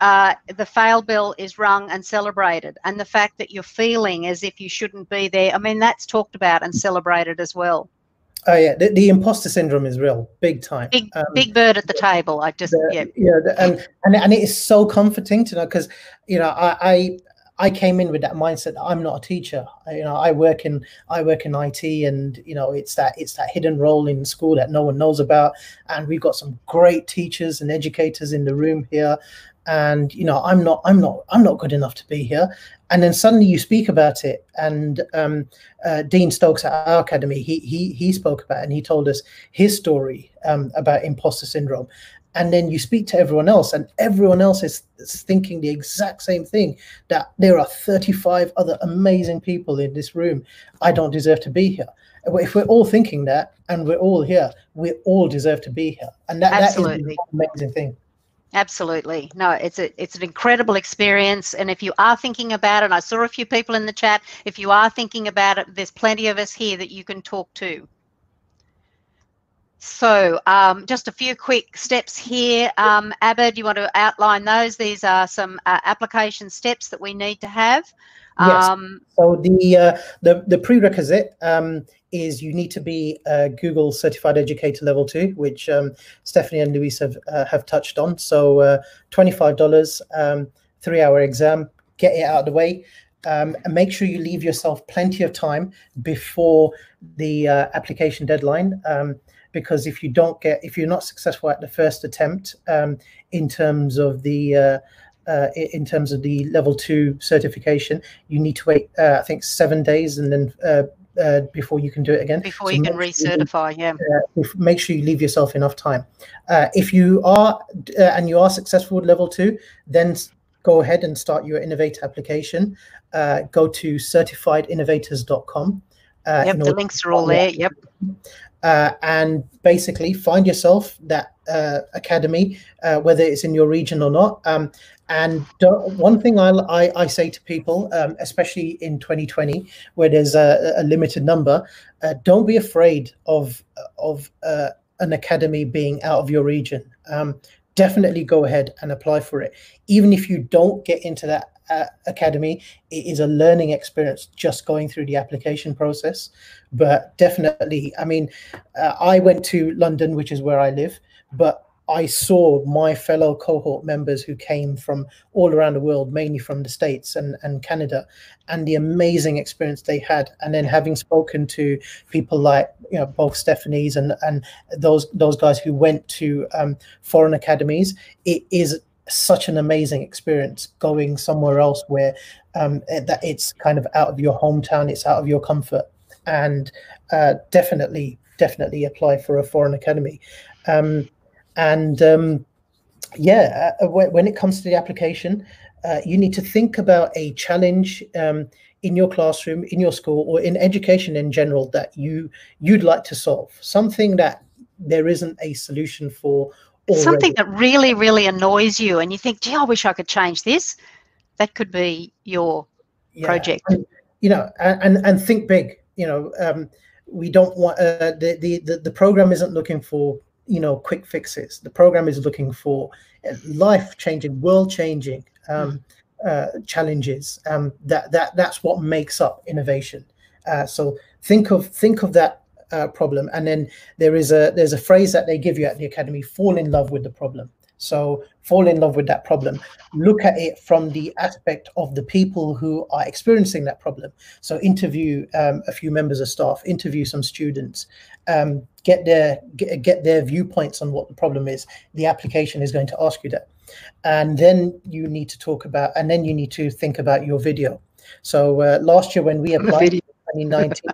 uh, the fail bell is rung and celebrated, and the fact that you're feeling as if you shouldn't be there. I mean, that's talked about and celebrated as well. Oh yeah, the, the imposter syndrome is real, big time. Big um, big bird at the table. I just the, yeah yeah, the, and and and it is so comforting to know because you know I, I I came in with that mindset that I'm not a teacher. I, you know, I work in I work in IT, and you know, it's that it's that hidden role in school that no one knows about. And we've got some great teachers and educators in the room here, and you know i'm not i'm not i'm not good enough to be here. And then suddenly you speak about it and um, uh, dean stokes at our academy he he he spoke about it and he told us his story um, about imposter syndrome. And then you speak to everyone else and everyone else is, is thinking the exact same thing that there are 35 other amazing people in this room. I don't deserve to be here. If we're all thinking that and we're all here we all deserve to be here. And that, that is an amazing thing Absolutely. No, it's a it's an incredible experience. And if you are thinking about it, I saw a few people in the chat. If you are thinking about it, there's plenty of us here that you can talk to. So um, just a few quick steps here. Um, Abid, you want to outline those? These are some uh, application steps that we need to have. Yes. Um, so the uh, the the prerequisite um, is you need to be a Google Certified Educator Level Two, which um, Stephanie and Luis have uh, have touched on. So uh, twenty five dollars, um, three hour exam. Get it out of the way. Um, and make sure you leave yourself plenty of time before the uh, application deadline. Um, because if you don't get, if you're not successful at the first attempt, um, in terms of the uh, uh, in terms of the level two certification, you need to wait, uh, I think, seven days and then uh, uh, before you can do it again. Before so you can recertify, you, yeah. Uh, make sure you leave yourself enough time. Uh, if you are uh, and you are successful with level two, then go ahead and start your innovator application. Uh, go to certifiedinnovators.com. Uh, yep, the links are all there. Yep. Uh, and basically find yourself that uh, academy, uh, whether it's in your region or not. Um, and one thing I, I, I, say to people, um, especially in 2020, where there's a, a limited number, uh, don't be afraid of of uh, an academy being out of your region. Um, definitely go ahead and apply for it, even if you don't get into that uh, academy it is a learning experience just going through the application process but definitely i mean uh, i went to london which is where i live but I saw my fellow cohort members who came from all around the world, mainly from the States and, and Canada, and the amazing experience they had. And then having spoken to people like you know both Stephanie's and and those those guys who went to um, foreign academies, it is such an amazing experience going somewhere else where um, that it's kind of out of your hometown, it's out of your comfort, and uh, definitely definitely apply for a foreign academy. Um, and um, yeah, uh, when, it comes to the application, uh, you need to think about a challenge um, in your classroom, in your school, or in education in general that you you'd like to solve. Something that there isn't a solution for. Already. Something that really, really annoys you, and you think, "Gee, I wish I could change this." That could be your yeah. project. And, you know, and and think big. You know, um, we don't want uh, the, the the the program isn't looking for you know quick fixes the program is looking for life changing world changing um, uh, challenges. Um, that that that's what makes up innovation. Uh, so think of think of that uh, problem, and then there is a there's a phrase that they give you at the academy: fall in love with the problem. So fall in love with that problem. Look at it from the aspect of the people who are experiencing that problem. So interview um, a few members of staff, interview some students, um, get their get, get their viewpoints on what the problem is. The application is going to ask you that, and then you need to talk about, and then you need to think about your video. So uh, last year when we applied 2019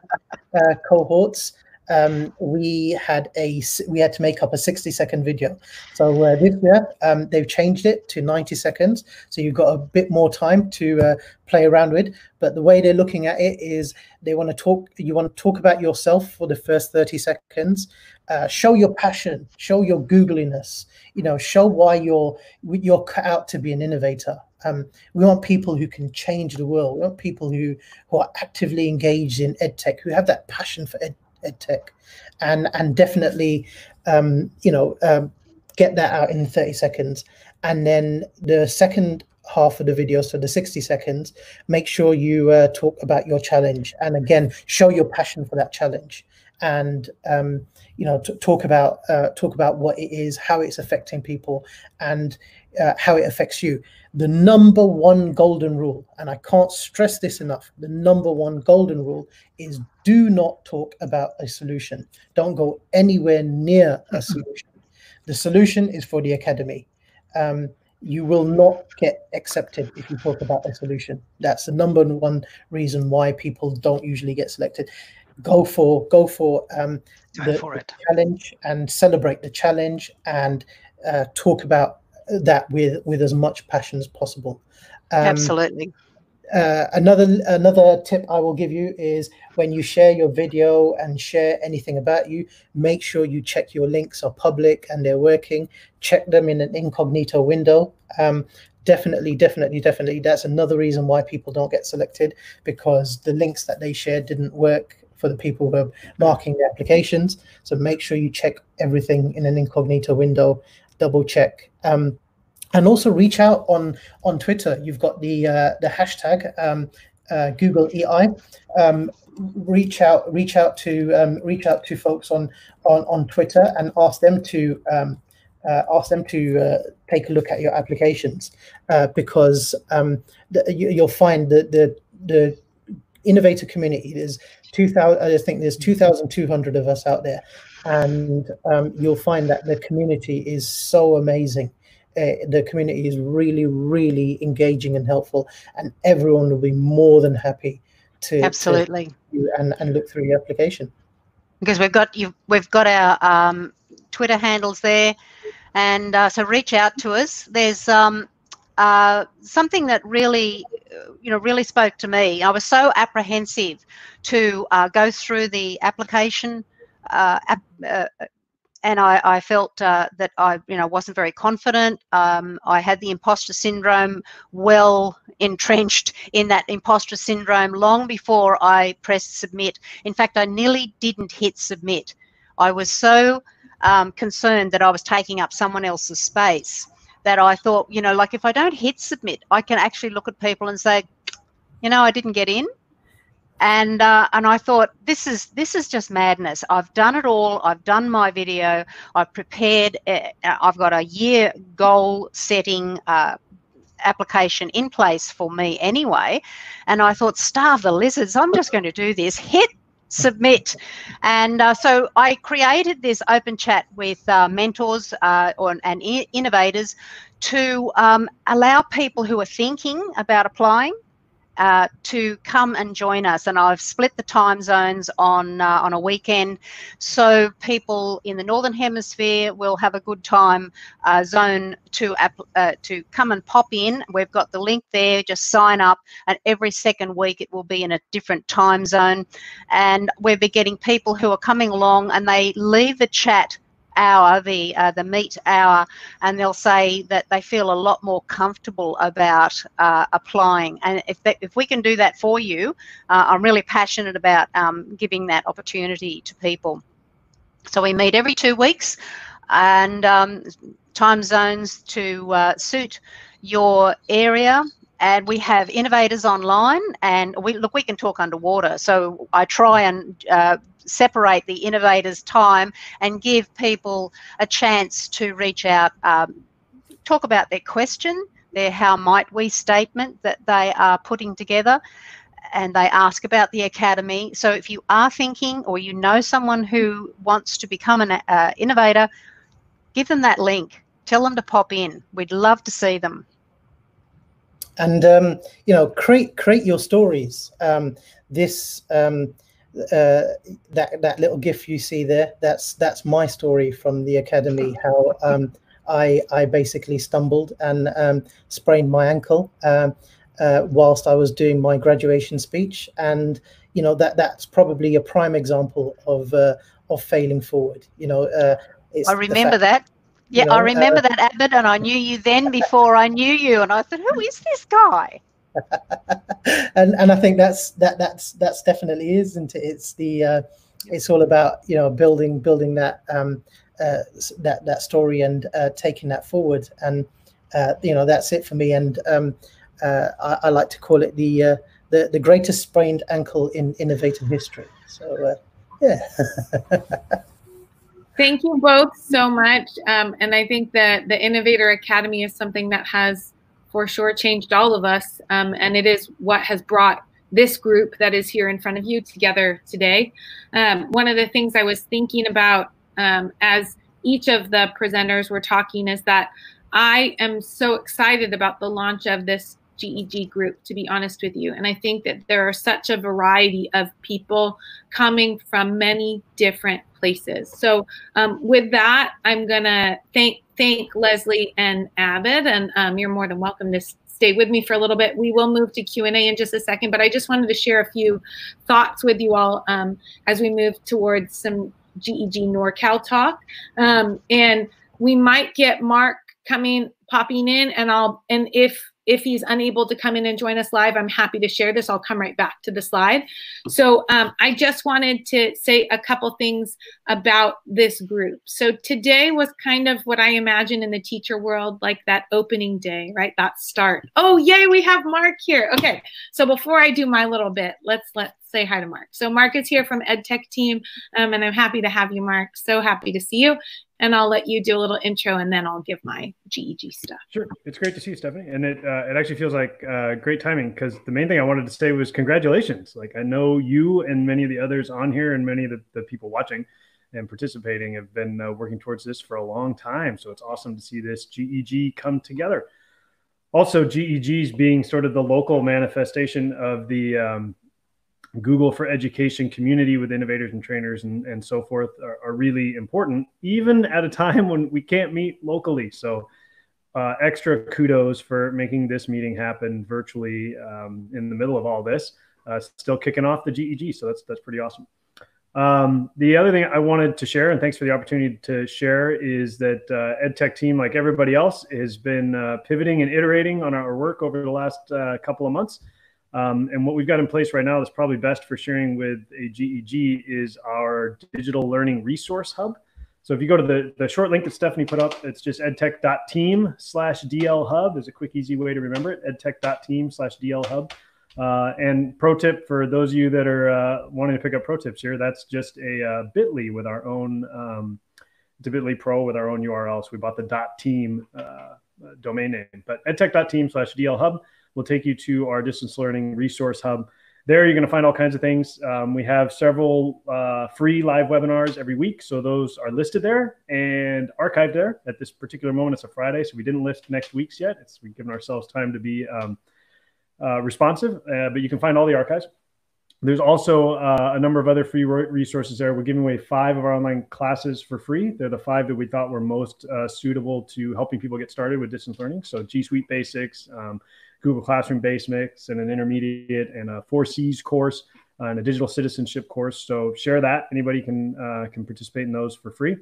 uh, cohorts, um, we had a we had to make up a 60 second video. So uh, this year um, they've changed it to 90 seconds, so you've got a bit more time to uh, play around with. But the way they're looking at it is they want to talk. You want to talk about yourself for the first 30 seconds. Uh, show your passion, show your googliness. You know, show why you're you're cut out to be an innovator. Um, we want people who can change the world. We want people who who are actively engaged in edtech, who have that passion for ed tech, and and definitely, um, you know, um, get that out in 30 seconds. And then the second half of the video, so the 60 seconds, make sure you uh, talk about your challenge, and again, show your passion for that challenge, and um, you know, talk about uh, talk about what it is, how it's affecting people, and uh, how it affects you. The number one golden rule, and I can't stress this enough, the number one golden rule is do not talk about a solution. Don't go anywhere near a solution. The solution is for the academy. Um, you will not get accepted if you talk about a solution. That's the number one reason why people don't usually get selected. Go for go for um, the, for the challenge and celebrate the challenge and uh, talk about that with with as much passion as possible. Um, Absolutely. Uh, another another tip I will give you is when you share your video and share anything about you, make sure you check your links are public and they're working. Check them in an incognito window. Um, definitely, definitely, definitely. That's another reason why people don't get selected because the links that they shared didn't work for the people who are marking the applications. So make sure you check everything in an incognito window double check. Um, and also reach out on on Twitter. You've got the uh, the hashtag um, uh, Google EI. Um, reach out reach out to um, reach out to folks on on on Twitter and ask them to um, uh, ask them to uh, take a look at your applications uh, because um, the, you, will find that the the innovator community is 2000 i think there's 2200 of us out there and um, you'll find that the community is so amazing. Uh, the community is really, really engaging and helpful, and everyone will be more than happy to absolutely to and, and look through your application. Because we've got you, we've got our um, Twitter handles there, and uh, so reach out to us. There's um, uh, something that really, you know, really spoke to me. I was so apprehensive to uh, go through the application and I, I felt uh, that I, you know, wasn't very confident. Um, I had the imposter syndrome well entrenched in that imposter syndrome long before I pressed submit. In fact, I nearly didn't hit submit. I was so um, concerned that I was taking up someone else's space that I thought, you know, like if I don't hit submit, I can actually look at people and say, you know, I didn't get in and uh, and I thought this is this is just madness. I've done it all. I've done my video. I've prepared. Uh, I've got a year goal setting. Uh, application in place for me anyway and i thought starve the lizards i'm just going to do this hit submit and uh, so i created this open chat with uh, mentors uh, or, and innovators to um, allow people who are thinking about applying uh, to come and join us. And I've split the time zones on uh, on a weekend, so people in the northern hemisphere will have a good time uh, zone to uh, to come and pop in. We've got the link there. Just sign up, and every second week it will be in a different time zone. And we'll be getting people who are coming along, and they leave the chat hour, the uh, the meet hour, and they'll say that they feel a lot more comfortable about uh, applying. And if that, if we can do that for you, uh, I'm really passionate about um, giving that opportunity to people. So we meet every two weeks, and um, time zones to uh, suit your area and we have innovators online and we look we can talk underwater. So i try and uh, separate the innovators time and give people a chance to reach out um, talk about their question their how might we statement that they are putting together and they ask about the academy. So if you are thinking or you know someone who wants to become an uh, innovator give them that link. Tell them to pop in. We'd love to see them and um, you know create create your stories. Um, this um, uh, that that little gif you see there that's that's my story from the academy how um, I I basically stumbled and um, sprained my ankle um, uh, whilst I was doing my graduation speech. And you know that that's probably a prime example of uh, of failing forward. You know uh, I remember that yeah, you know, I remember uh, that Abid, and I knew you then before I knew you, and I thought, who is this guy? and and I think that's that that's that's definitely isn't it? It's the uh, it's all about you know building building that um, uh, that that story and uh, taking that forward, and uh, you know that's it for me. And um, uh, I, I, like to call it the uh, the the greatest sprained ankle in innovative history. So yeah. Thank you both so much. Um, and I think that the Innovator Academy is something that has for sure changed all of us. Um, and it is what has brought this group that is here in front of you together today. Um, one of the things I was thinking about um, as each of the presenters were talking is that I am so excited about the launch of this GEG group, to be honest with you. And I think that there are such a variety of people coming from many different places. So um, with that, I'm gonna thank thank Leslie and Abid, and um, you're more than welcome to stay with me for a little bit. We will move to Q&A in just a second, but I just wanted to share a few thoughts with you all um, as we move towards some GEG NorCal talk. Um, and we might get Mark coming, popping in, and I'll, and if if he's unable to come in and join us live, I'm happy to share this. I'll come right back to the slide. So um, I just wanted to say a couple things about this group. So today was kind of what I imagine in the teacher world, like that opening day, right? That start. Oh, yay, we have Mark here. Okay, so before I do my little bit, let's let's say hi to Mark. So Mark is here from EdTech team, um, and I'm happy to have you, Mark. So happy to see you and I'll let you do a little intro, and then I'll give my GEG stuff. Sure, it's great to see you, Stephanie, and it uh, it actually feels like uh, great timing because the main thing I wanted to say was congratulations. Like I know you and many of the others on here, and many of the, the people watching and participating have been uh, working towards this for a long time. So it's awesome to see this GEG come together. Also, GEGs being sort of the local manifestation of the um, Google for Education community with innovators and trainers and, and so forth are, are, really important, even at a time when we can't meet locally. So, uh, extra kudos for making this meeting happen virtually um, in the middle of all this. Uh, still kicking off the GEG, so that's that's pretty awesome. Um, the other thing I wanted to share, and thanks for the opportunity to share, is that uh, EdTech team, like everybody else, has been uh, pivoting and iterating on our work over the last uh, couple of months. Um, and what we've got in place right now that's probably best for sharing with a GEG is our digital learning resource hub. So if you go to the, the short link that Stephanie put up, it's just edtech.team slash DL hub. There's a quick, easy way to remember it, edtech.team slash DL hub. Uh, and pro tip for those of you that are uh, wanting to pick up pro tips here, that's just a uh, bit.ly with our own, um, bit.ly pro with our own URL. So we bought the .team uh, domain name, but edtech.team slash DL hub will take you to our distance learning resource hub. There, you're going to find all kinds of things. Um, we have several uh, free live webinars every week. So those are listed there and archived there. At this particular moment, it's a Friday, so we didn't list next week's yet. It's, we've given ourselves time to be um, uh, responsive, uh, but you can find all the archives. There's also uh, a number of other free resources there. We're giving away five of our online classes for free. They're the five that we thought were most uh, suitable to helping people get started with distance learning. So G Suite Basics, um, Google Classroom Basics and an intermediate and a four C's course uh, and a digital citizenship course. So share that. Anybody can uh, can participate in those for free.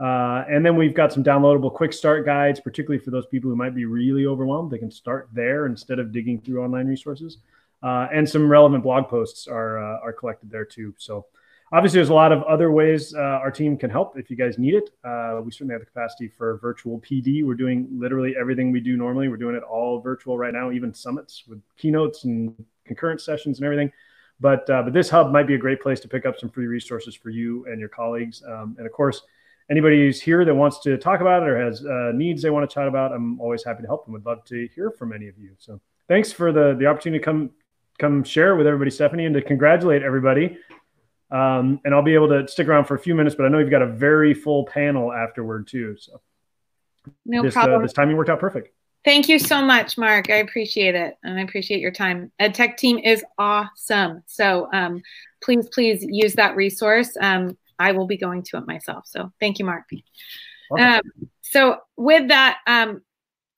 Uh, and then we've got some downloadable quick start guides, particularly for those people who might be really overwhelmed. They can start there instead of digging through online resources. Uh, and some relevant blog posts are uh, are collected there too. So obviously, there's a lot of other ways uh, our team can help if you guys need it. Uh, we certainly have the capacity for virtual PD. We're doing literally everything we do normally. We're doing it all virtual right now, even summits with keynotes and concurrent sessions and everything. But uh, but this hub might be a great place to pick up some free resources for you and your colleagues. Um, and of course, anybody who's here that wants to talk about it or has uh, needs they want to chat about, I'm always happy to help and would love to hear from any of you. So thanks for the the opportunity to come come share with everybody, Stephanie, and to congratulate everybody. Um, and I'll be able to stick around for a few minutes, but I know you've got a very full panel afterward too. So no this, uh, problem. Uh, this timing worked out perfect. Thank you so much, Mark. I appreciate it. And I appreciate your time. EdTech team is awesome. So um, please, please use that resource. Um, I will be going to it myself. So thank you, Mark. Um, so with that, um,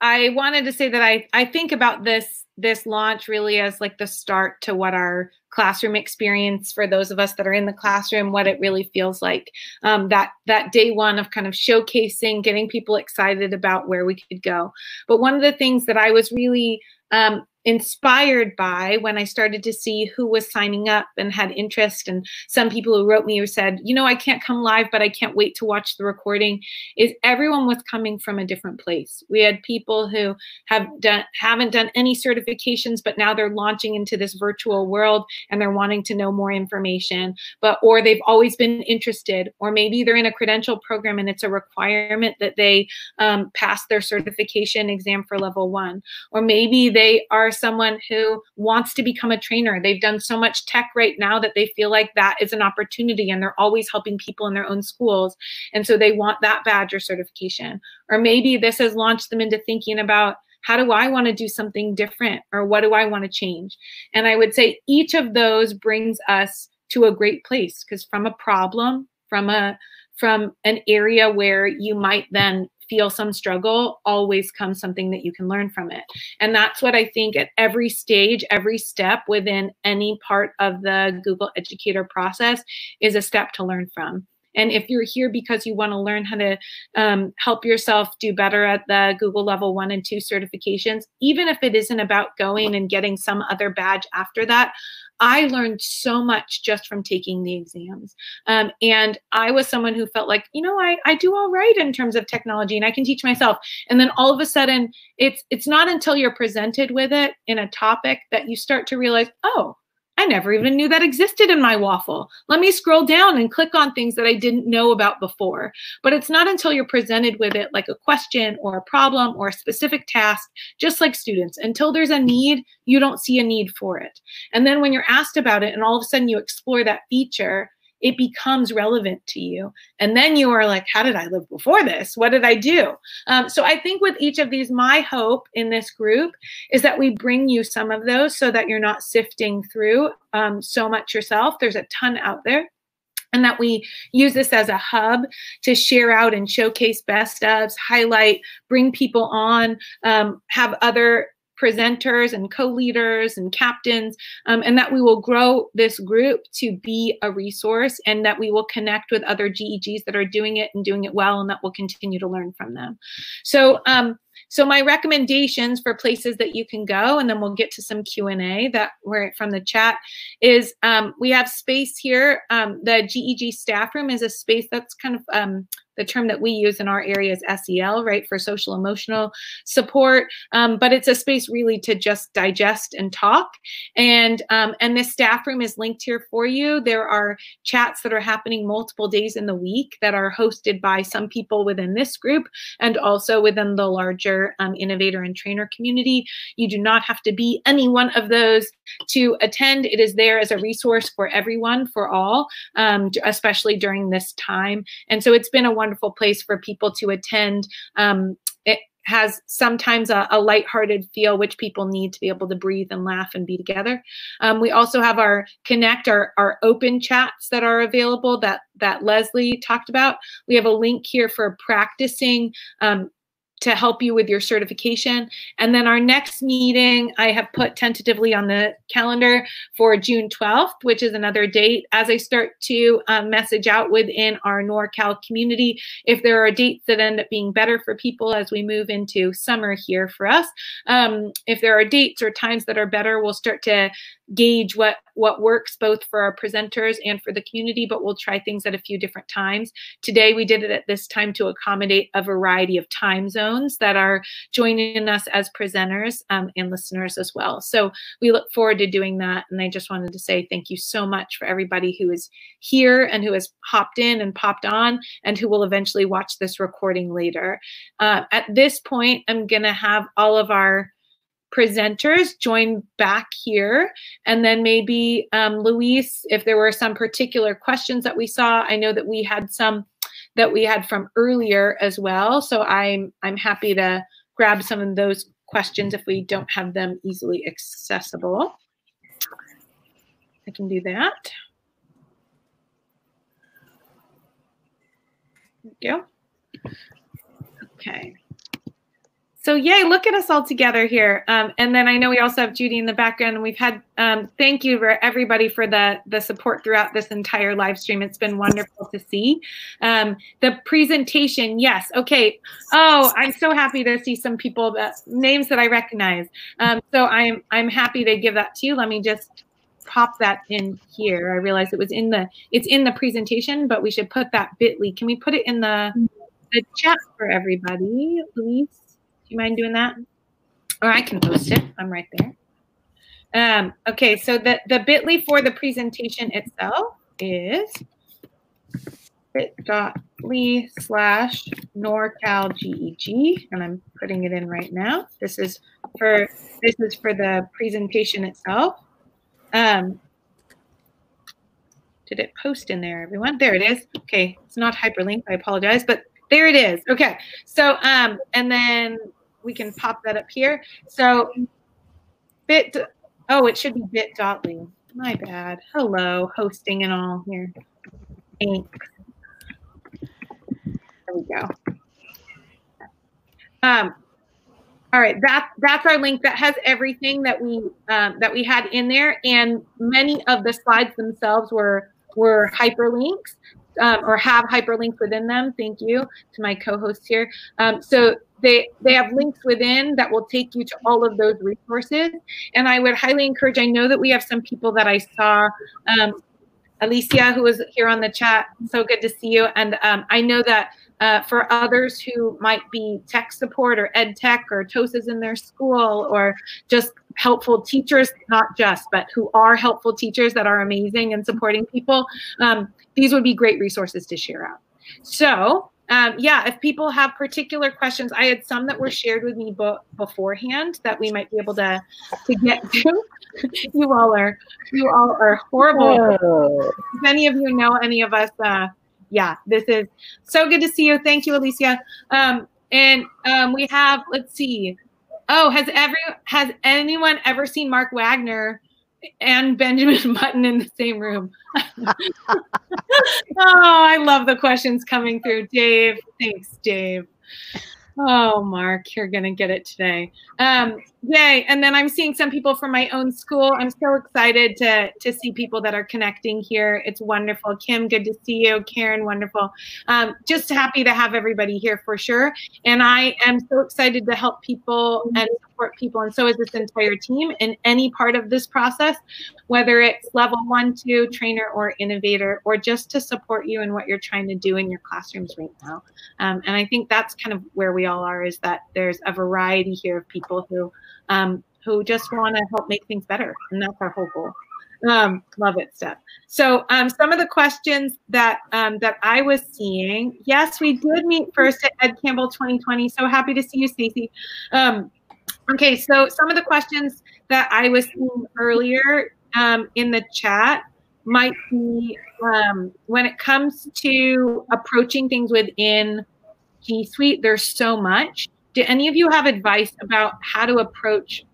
I wanted to say that I, I think about this this launch really as like the start to what our classroom experience for those of us that are in the classroom what it really feels like. Um, that that day one of kind of showcasing getting people excited about where we could go. But one of the things that i was really um, inspired by when I started to see who was signing up and had interest. And some people who wrote me who said, you know, I can't come live, but I can't wait to watch the recording, is everyone was coming from a different place. We had people who have done haven't done any certifications, but now they're launching into this virtual world and they're wanting to know more information, but or they've always been interested, or maybe they're in a credential program and it's a requirement that they um, pass their certification exam for level one, or maybe they are someone who wants to become a trainer. They've done so much tech right now that they feel like that is an opportunity and they're always helping people in their own schools. And so they want that badge or certification. Or maybe this has launched them into thinking about how do I want to do something different or what do I want to change? And I would say each of those brings us to a great place because from a problem, from a from an area where you might then feel some struggle, always comes something that you can learn from it. And that's what I think at every stage, every step within any part of the Google Educator process is a step to learn from. And if you're here because you want to learn how to um, help yourself do better at the Google level one and two certifications, even if it isn't about going and getting some other badge after that, I learned so much just from taking the exams. Um, and I was someone who felt like, you know, I, I do all right in terms of technology and I can teach myself. And then all of a sudden, it's it's not until you're presented with it in a topic that you start to realize, oh, I never even knew that existed in my waffle. Let me scroll down and click on things that I didn't know about before. But it's not until you're presented with it like a question or a problem or a specific task, just like students, until there's a need, you don't see a need for it. And then when you're asked about it and all of a sudden you explore that feature, it becomes relevant to you. And then you are like, how did I live before this? What did I do? Um, so I think with each of these, my hope in this group is that we bring you some of those so that you're not sifting through um, so much yourself. There's a ton out there and that we use this as a hub to share out and showcase best ofs, highlight, bring people on, um, have other presenters and co-leaders and captains, um, and that we will grow this group to be a resource and that we will connect with other GEGs that are doing it and doing it well and that we'll continue to learn from them. So um, so my recommendations for places that you can go, and then we'll get to some Q and A that were from the chat, is um, we have space here. Um, the GEG staff room is a space that's kind of um, the term that we use in our area is SEL, right, for social emotional support. Um, but it's a space really to just digest and talk. And um, and this staff room is linked here for you. There are chats that are happening multiple days in the week that are hosted by some people within this group and also within the larger um, innovator and trainer community. You do not have to be any one of those to attend. It is there as a resource for everyone, for all, um, especially during this time. And so it's been a wonderful place for people to attend. Um, it has sometimes a, a lighthearted feel, which people need to be able to breathe and laugh and be together. Um, we also have our connect, our, our open chats that are available that that Leslie talked about. We have a link here for practicing um, to help you with your certification. And then our next meeting, I have put tentatively on the calendar for June 12th, which is another date. As I start to um, message out within our NorCal community, if there are dates that end up being better for people as we move into summer here for us, um, if there are dates or times that are better, we'll start to gauge what what works both for our presenters and for the community, but we'll try things at a few different times. Today we did it at this time to accommodate a variety of time zones that are joining us as presenters um, and listeners as well. So we look forward to doing that. And I just wanted to say thank you so much for everybody who is here and who has hopped in and popped on and who will eventually watch this recording later. Uh, at this point, I'm going to have all of our presenters join back here. And then maybe um, Luis, if there were some particular questions that we saw, I know that we had some that we had from earlier as well. So I'm I'm happy to grab some of those questions if we don't have them easily accessible. I can do that. Thank. Okay. So yay, look at us all together here. Um, and then I know we also have Judy in the background and we've had, um, thank you for everybody for the, the support throughout this entire live stream. It's been wonderful to see. Um, the presentation, yes. Okay. Oh, I'm so happy to see some people, that, names that I recognize. Um, so I'm, I'm happy to give that to you. Let me just pop that in here. I realized it was in the, it's in the presentation, but we should put that bit.ly. Can we put it in the, the chat for everybody, please? You mind doing that? Or I can post it. I'm right there. Um, okay, so the, the bit.ly for the presentation itself is bit.ly slash NorCalGEG, and I'm putting it in right now. This is for this is for the presentation itself. Um, did it post in there, everyone? There it is. Okay, it's not hyperlinked. I apologize, but there it is. Okay, so um, and then we can pop that up here. So bit, oh, it should be bit.ly. My bad. Hello, hosting and all here. Ink. There we go. Um, all right, that that's our link that has everything that we um, that we had in there, and many of the slides themselves were were hyperlinks um, or have hyperlinks within them. Thank you to my co-hosts here. Um, so they they have links within that will take you to all of those resources and i would highly encourage i know that we have some people that i saw um, alicia who was here on the chat so good to see you and um, i know that uh, for others who might be tech support or ed tech or TOSAs in their school or just helpful teachers, not just, but who are helpful teachers that are amazing and supporting people, um, these would be great resources to share out. So um, yeah, if people have particular questions, I had some that were shared with me bo- beforehand that we might be able to to get to. you all are you all are horrible. Oh. If any of you know any of us, uh, yeah, this is so good to see you. Thank you, Alicia. Um, and um, we have let's see. Oh, has every has anyone ever seen Mark Wagner and Benjamin Button in the same room. oh, I love the questions coming through, Dave. Thanks, Dave. Oh, Mark, you're going to get it today. Um, yay. And then I'm seeing some people from my own school. I'm so excited to, to see people that are connecting here. It's wonderful. Kim, good to see you. Karen, wonderful. Um, just happy to have everybody here for sure. And I am so excited to help people and support people. And so is this entire team in any part of this process, whether it's level one, two, trainer, or innovator, or just to support you in what you're trying to do in your classrooms right now. Um, and I think that's kind of where we all are is that there's a variety here of people who um, who just want to help make things better. And that's our whole goal. Um, love it, Steph. So um, some of the questions that um, that I was seeing, yes, we did meet first at Ed Campbell 2020. So happy to see you, Stacy. Um, okay, so some of the questions that I was seeing earlier um, in the chat might be um, when it comes to approaching things within G Suite, there's so much do any of you have advice about how to approach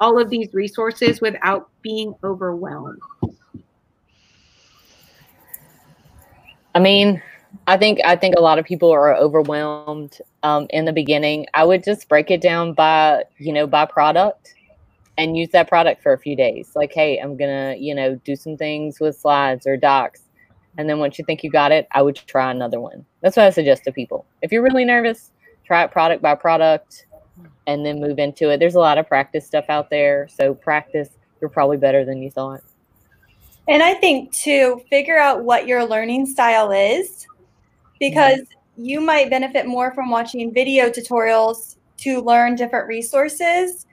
all of these resources without being overwhelmed? I mean, I think I think a lot of people are overwhelmed um, in the beginning. I would just break it down by you know by product and use that product for a few days. Like, hey, I'm gonna you know do some things with slides or docs, and then once you think you got it, I would try another one. That's what I suggest to people. If you're really nervous, try it product by product and then move into it. There's a lot of practice stuff out there. So practice, you're probably better than you thought. And I think to figure out what your learning style is, because you might benefit more from watching video tutorials to learn different resources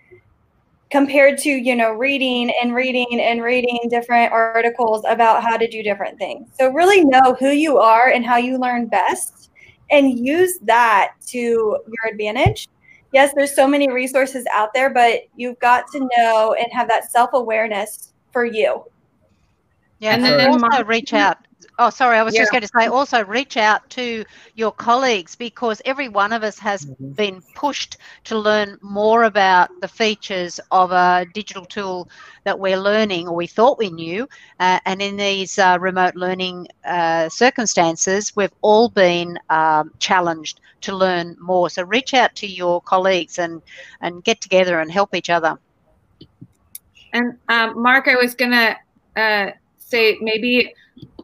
compared to you know reading and reading and reading different articles about how to do different things so really know who you are and how you learn best and use that to your advantage yes there's so many resources out there but you've got to know and have that self-awareness for you yeah, and then also reach out. Oh, sorry, I was yeah. just going to say also reach out to your colleagues because every one of us has mm-hmm. been pushed to learn more about the features of a digital tool that we're learning or we thought we knew. Uh, and in these uh, remote learning uh, circumstances, we've all been um, challenged to learn more. So reach out to your colleagues and, and get together and help each other. And um, Mark, I was going to uh, say maybe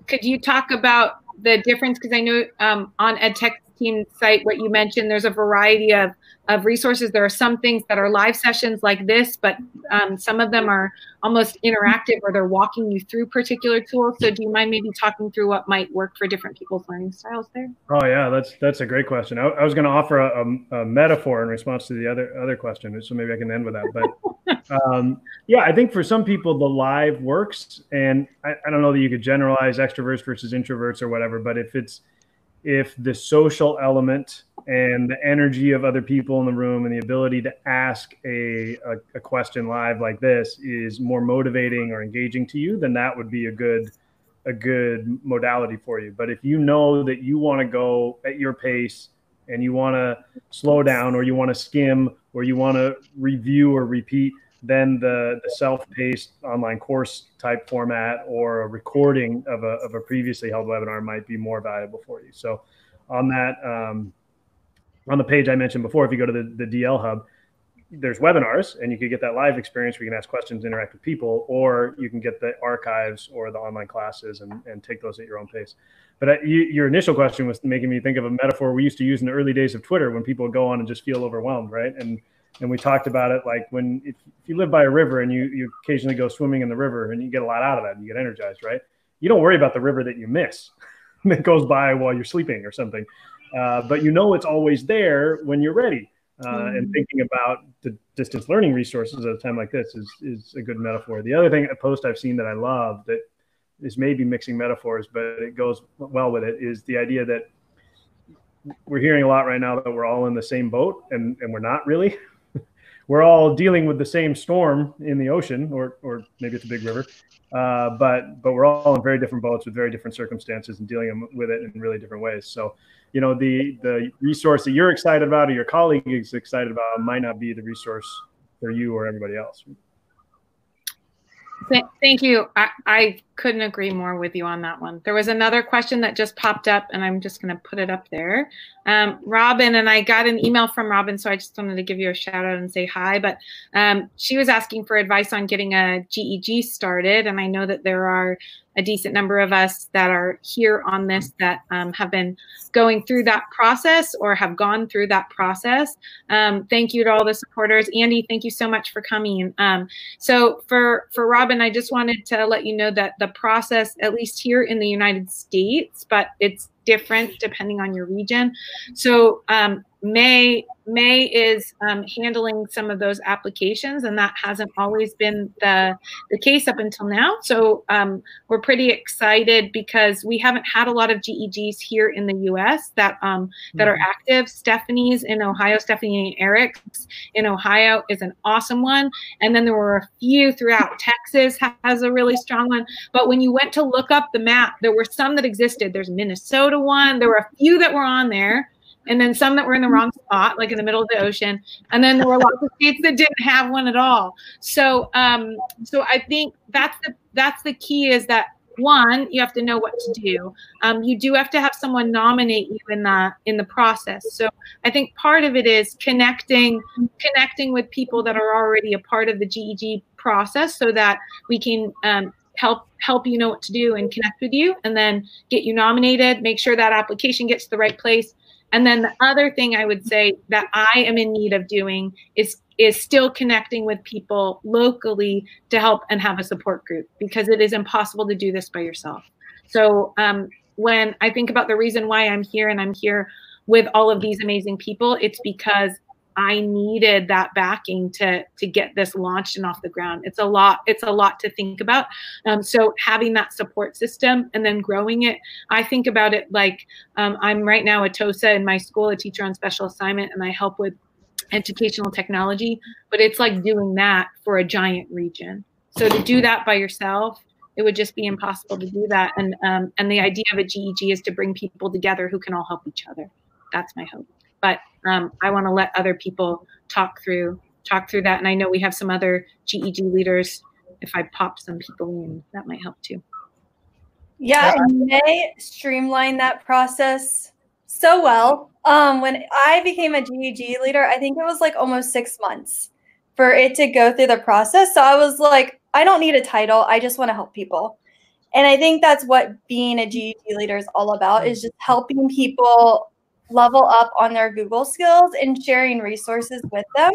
could you talk about the difference? Because I know um, on EdTech team site, what you mentioned, there's a variety of, of resources. There are some things that are live sessions like this, but um, some of them are almost interactive or they're walking you through particular tools. So do you mind maybe talking through what might work for different people's learning styles there? Oh yeah, that's that's a great question. I, I was going to offer a, a, a, metaphor in response to the other other question, so maybe I can end with that. But um, yeah, I think for some people the live works, and I, I don't know that you could generalize extroverts versus introverts or whatever, but if it's if the social element and the energy of other people in the room and the ability to ask a, a, a, question live like this is more motivating or engaging to you, then that would be a good a good modality for you. But if you know that you want to go at your pace and you want to slow down or you want to skim or you want to review or repeat, then the, the self-paced online course type format or a recording of a, of a previously held webinar might be more valuable for you. So on that, um, on the page I mentioned before, if you go to the, the DL Hub, there's webinars and you could get that live experience where you can ask questions, interact with people, or you can get the archives or the online classes and, and take those at your own pace. But uh, you, your initial question was making me think of a metaphor we used to use in the early days of Twitter when people would go on and just feel overwhelmed, right? And and we talked about it like when if, you live by a river and you you occasionally go swimming in the river and you get a lot out of that and you get energized right? You don't worry about the river that you miss that goes by while you're sleeping or something. Uh, but you know it's always there when you're ready. Uh, mm-hmm. and thinking about the distance learning resources at a time like this is is a good metaphor. The other thing a post i've seen that i love that is maybe mixing metaphors but it goes well with it is the idea that we're hearing a lot right now that we're all in the same boat and, and we're not really we're all dealing with the same storm in the ocean, or or maybe it's a big river, uh, but but we're all in very different boats with very different circumstances and dealing with it in really different ways. So, you know, the the resource that you're excited about or your colleague is excited about might not be the resource for you or everybody else. Thank you. I, I, couldn't agree more with you on that one. There was another question that just popped up, and I'm just going to put it up there. Um, Robin, and I got an email from Robin, so I just wanted to give you a shout out and say hi. But um, she was asking for advice on getting a GEG started, and I know that there are a decent number of us that are here on this that um, have been going through that process or have gone through that process. Um, thank you to all the supporters. Andy, thank you so much for coming. Um, so for, for Robin, I just wanted to let you know that the process, at least here in the United States, but it's different depending on your region. So um, May May is um, handling some of those applications, and that hasn't always been the the case up until now. So um, we're pretty excited because we haven't had a lot of GEGs here in the U.S. that um, that are mm-hmm. active. Stephanie's in Ohio, Stephanie and Eric's in Ohio is an awesome one, and then there were a few throughout. Texas has a really strong one, but when you went to look up the map, there were some that existed. There's Minnesota one. There were a few that were on there and then some that were in the wrong spot, like in the middle of the ocean, and then there were lots of states that didn't have one at all. So, um, so I think that's the that's the key is that one, you have to know what to do. Um, you do have to have someone nominate you in the in the process. So I think part of it is connecting connecting with people that are already a part of the GEG process, so that we can um, help help you know what to do and connect with you, and then get you nominated. Make sure that application gets to the right place, and then the other thing I would say that I am in need of doing is is still connecting with people locally to help and have a support group because it is impossible to do this by yourself. So um, when I think about the reason why I'm here and I'm here with all of these amazing people, it's because I needed that backing to to get this launched and off the ground. It's a lot. It's a lot to think about. Um, so having that support system and then growing it, I think about it like um, I'm right now a TOSA in my school, a teacher on special assignment, and I help with educational technology. But it's like doing that for a giant region. So to do that by yourself it would just be impossible to do that. And um, and the idea of a GEG is to bring people together who can all help each other. That's my hope. But um, I want to let other people talk through talk through that. And I know we have some other GEG leaders. If I pop some people in, that might help too. Yeah, and May streamline that process so well. Um, when I became a GEG leader, I think it was like almost six months for it to go through the process. So I was like, I don't need a title. I just want to help people. And I think that's what being a GEG leader is all about is just helping people level up on their Google skills and sharing resources with them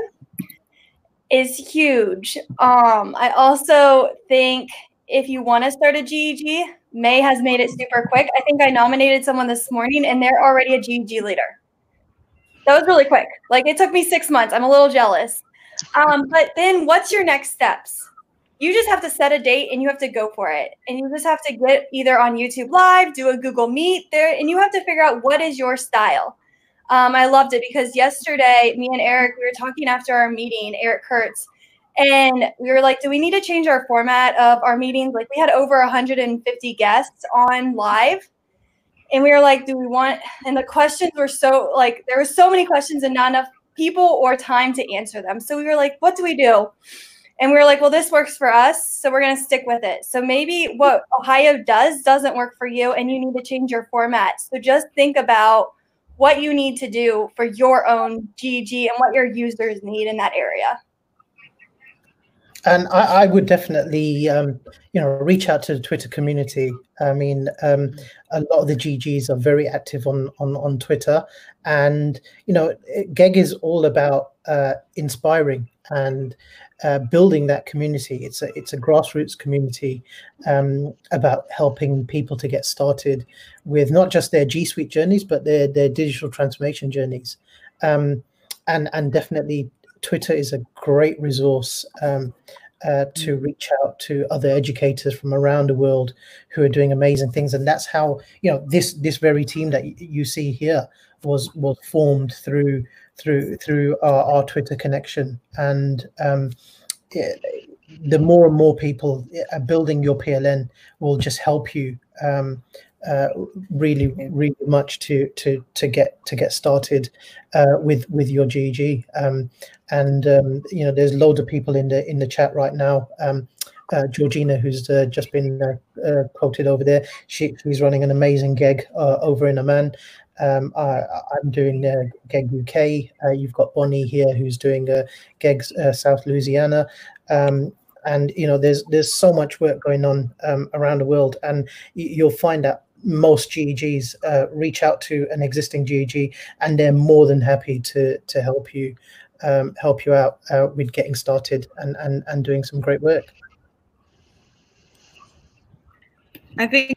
is huge. Um, I also think if you want to start a GEG, May has made it super quick. I think I nominated someone this morning and they're already a GEG leader. That was really quick. Like it took me six months. I'm a little jealous. Um, but then what's your next steps? You just have to set a date and you have to go for it. And you just have to get either on YouTube Live, do a Google Meet there, and you have to figure out what is your style. Um, I loved it because yesterday, me and Eric, we were talking after our meeting, Eric Curts, and we were like, do we need to change our format of our meetings? Like, we had over 150 guests on live. And we were like, do we want, and the questions were so, like, there were so many questions and not enough people or time to answer them. So we were like, what do we do? And we were like, well, this works for us. So we're going to stick with it. So maybe what Ohio does doesn't work for you and you need to change your format. So just think about what you need to do for your own GG and what your users need in that area. And I, I would definitely, um, you know, reach out to the Twitter community. I mean, um, a lot of the GGs are very active on on on Twitter, and you know, GEG is all about uh, inspiring and uh, building that community. It's a it's a grassroots community um, about helping people to get started with not just their G Suite journeys, but their their digital transformation journeys. Um, and and definitely, Twitter is a great resource. Um, uh, to mm. reach out to other educators from around the world who are doing amazing things, and that's how you know this this very team that you see here was was formed through through through our, our Twitter connection, and um, it, the more and more people uh, building your PLN will just help you um, uh, really, really much to to to get to get started uh, with with your GG. Um, and um, you know, there's loads of people in the in the chat right now. Um, uh, Georgina, who's uh, just been uh, quoted over there, she, she's running an amazing gig over in Amman. Um, I, am doing uh, GEG UK. Uh, you've got Bonnie here who's doing uh, GEG uh, South Louisiana. Um, and you know, there's there's so much work going on um, around the world, and you'll find that most GEGs uh, reach out to an existing GEG, and they're more than happy to to help you um, help you out uh, with getting started and, and and doing some great work. I think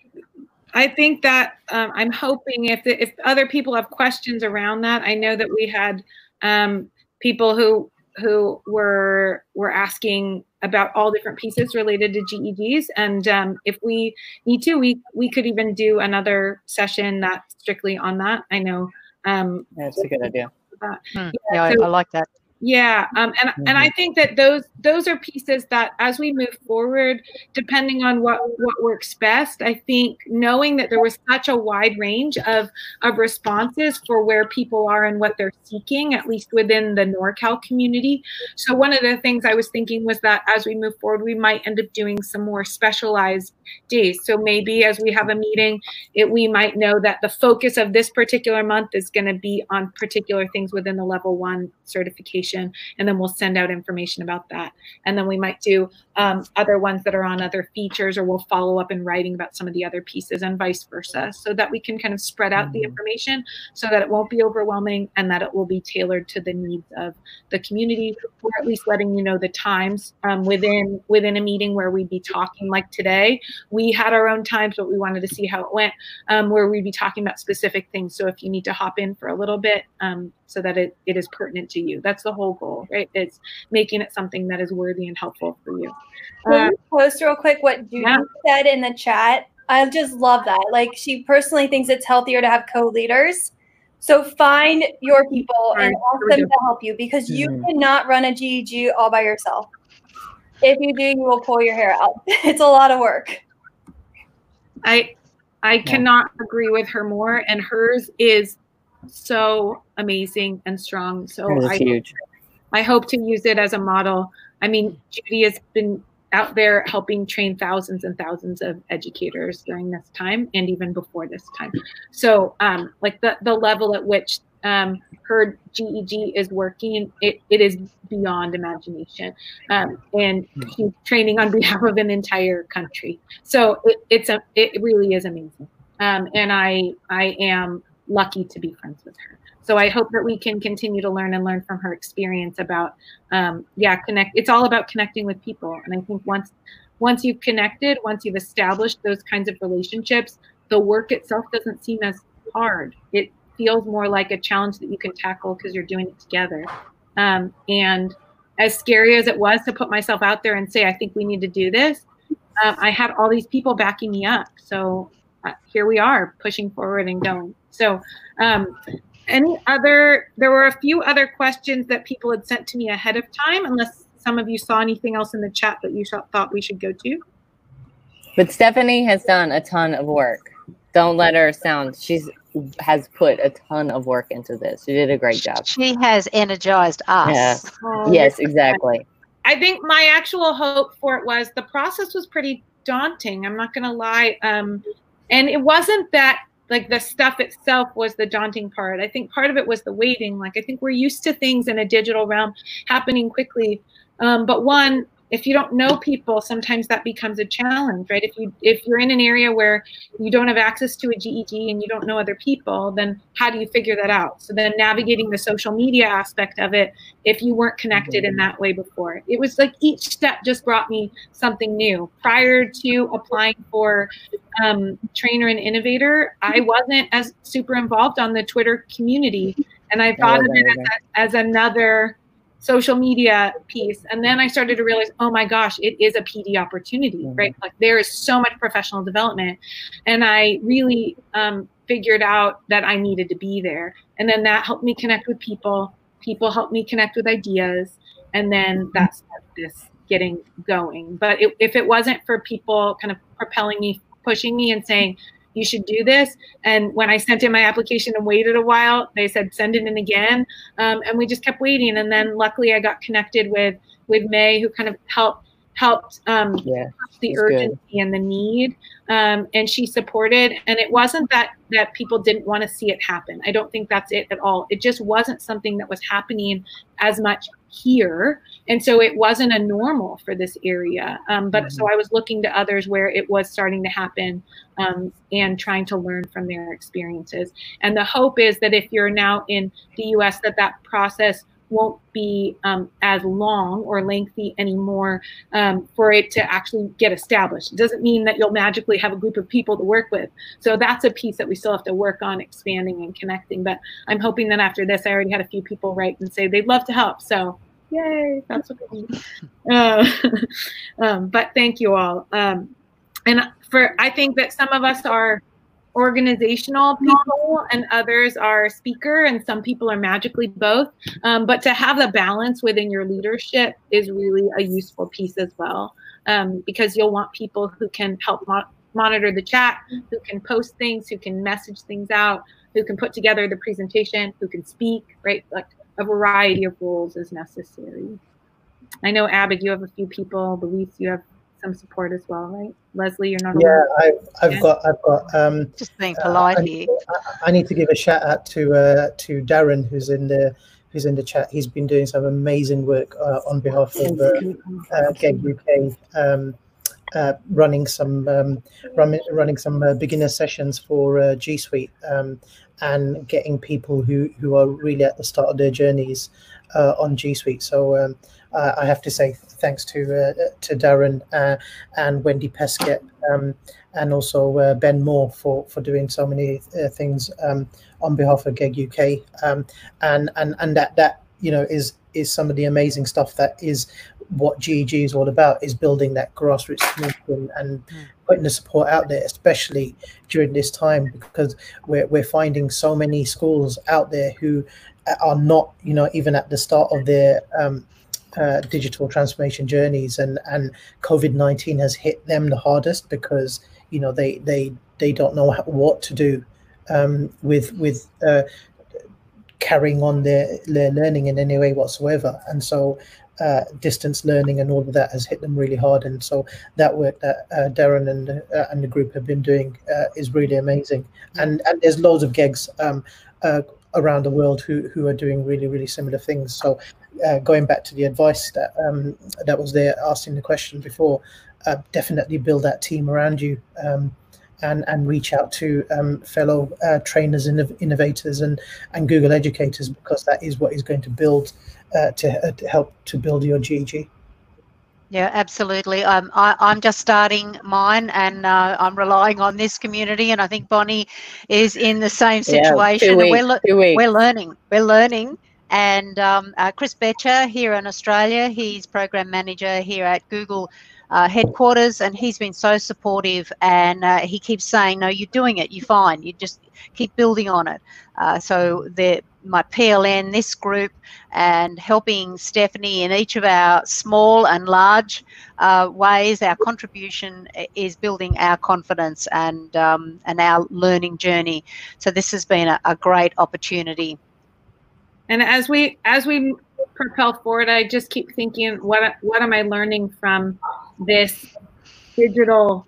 I think that um, I'm hoping if the, if other people have questions around that, I know that we had um, people who who were were asking about all different pieces related to GEGs, and um, if we need to, we we could even do another session that's strictly on that. I know. Um, that's a good idea. Hmm. Yeah, yeah so, I, I like that. Yeah, um, and mm-hmm. and I think that those those are pieces that as we move forward, depending on what what works best, I think knowing that there was such a wide range of of responses for where people are and what they're seeking, at least within the NorCal community. So one of the things I was thinking was that as we move forward, we might end up doing some more specialized days. So maybe as we have a meeting, it we might know that the focus of this particular month is going to be on particular things within the level one certification information, and then we'll send out information about that. And then we might do um, other ones that are on other features, or we'll follow up in writing about some of the other pieces, and vice versa, so that we can kind of spread out the information so that it won't be overwhelming and that it will be tailored to the needs of the community, or at least letting you know the times um, within within a meeting where we'd be talking. Like today, we had our own times, but we wanted to see how it went, um, where we'd be talking about specific things. So if you need to hop in for a little bit, um, so that it, it is pertinent to you, that's the whole goal, right? It's making it something that is worthy and helpful for you. Can Uh, you post real quick what Judy yeah. said in the chat? I just love that. Like she personally thinks it's healthier to have co-leaders. So find your people and ask them to help you because you cannot run a GEG all by yourself. If you do, you will pull your hair out. It's a lot of work. I I cannot agree with her more, and hers is so amazing and strong. So I huge. I hope to use it as a model. I mean, Judy has been out there helping train thousands and thousands of educators during this time and even before this time. So, um, like the the level at which um, her GEG is working, it, it is beyond imagination. Um, and she's training on behalf of an entire country. So it, it's a it really is amazing. Um, and I I am lucky to be friends with her. So I hope that we can continue to learn and learn from her experience about, um, yeah, connect. It's all about connecting with people, and I think once, once you've connected, once you've established those kinds of relationships, the work itself doesn't seem as hard. It feels more like a challenge that you can tackle because you're doing it together. Um, and as scary as it was to put myself out there and say, I think we need to do this, um, I had all these people backing me up. So uh, here we are pushing forward and going. So, um, any other, there were a few other questions that people had sent to me ahead of time, unless some of you saw anything else in the chat that you thought we should go to. But Stephanie has done a ton of work. Don't let her sound. She's has put a ton of work into this. She did a great job. She has energized us. Yeah. Oh, Yes, exactly. I think my actual hope for it was the process was pretty daunting. I'm not going to lie. Um, and it wasn't that like the stuff itself was the daunting part. I think part of it was the waiting. Like I think we're used to things in a digital realm happening quickly. Um, but one, if you don't know people, sometimes that becomes a challenge, right? If you if you're in an area where you don't have access to a GEG and you don't know other people, then how do you figure that out? So then navigating the social media aspect of it, if you weren't connected in that way before, it was like each step just brought me something new. Prior to applying for um, trainer and innovator, I wasn't as super involved on the Twitter community, and I thought of it as, as another social media piece. And then i started to realize oh my gosh it is a pd opportunity right? Like there is so much professional development. And i really um, figured out that i needed to be there. And then that helped me connect with people. People helped me connect with ideas. And then that's this getting going. But it, if it wasn't for people kind of propelling me pushing me and saying you should do this. And when I sent in my application and waited a while, they said send it in again, um, and we just kept waiting. And then luckily, I got connected with with May, who kind of helped helped um, Yeah, the urgency good. and the need, um, and she supported. And it wasn't that that people didn't want to see it happen. I don't think that's it at all. It just wasn't something that was happening as much here and so it wasn't a normal for this area um, but so i was looking to others where it was starting to happen um, and trying to learn from their experiences and the hope is that if you're now in the us that that process won't be um, as long or lengthy anymore um, for it to actually get established. It doesn't mean that you'll magically have a group of people to work with. So that's a piece that we still have to work on expanding and connecting. But I'm hoping that after this, I already had a few people write and say they'd love to help. So yay, that's need. Uh, um, but thank you all. Um, and for I think that some of us are organizational people and others are speaker and some people are magically both um, but to have the balance within your leadership is really a useful piece as well um, because you'll want people who can help mo- monitor the chat who can post things who can message things out who can put together the presentation who can speak right like a variety of roles is necessary i know Abid you have a few people luis you have some support as well right leslie you're not Yeah, alone. I've, I've Yeah. got, I've got. Um, Just being uh, polite I, here. I- I need to give a shout out to uh, to Darren, who's in the who's in the chat. He's been doing some amazing work uh, on behalf of uh, uh, GEG UK. Um, uh, running some um, run, running some uh, beginner sessions for uh, G Suite um, and getting people who who are really at the start of their journeys uh, on G Suite. So um, I have to say thanks to uh, to Darren uh, and Wendy Peskett um, and also Ben Moore for for doing so many things um, on behalf of GEG UK um, and and and that that you know is is some of the amazing stuff that is what GEG is all about is building that grassroots community and, and mm. putting the support out there, especially during this time, because we're, we're finding so many schools out there who are not, you know, even at the start of their um, uh, digital transformation journeys, and and COVID nineteen has hit them the hardest because you know they they they don't know what to do um, with with uh, carrying on their, their learning in any way whatsoever. And so uh, distance learning and all of that has hit them really hard. And so that work that uh, Darren and uh, and the group have been doing uh, is really amazing. And and there's loads of gigs um, uh, around the world who who are doing really really similar things. So uh, going back to the advice that um, that was there asking the question before, definitely build that team around you. Um, and, and reach out to um, fellow trainers and innovators and, and Google educators because that is what is going to build uh, to, uh, to, help to build your GG. Yeah, absolutely. Um, I, am just starting mine, and uh, I'm relying on this community. And I think Bonnie is in the same situation. Yeah, weeks, we're, we're learning. We're learning. And um, uh, Chris Betcher here in Australia, he's program manager here at Google uh, headquarters, and he's been so supportive. And uh, he keeps saying, "No, you're doing it. You're fine. You just keep building on it." Uh, so the my PLN, this group, and helping Stephanie in each of our small and large uh, ways. Our contribution is building our confidence and um, and our learning journey. So this has been a, a great opportunity. And as we as we propel forward, I just keep thinking, what what am I learning from this digital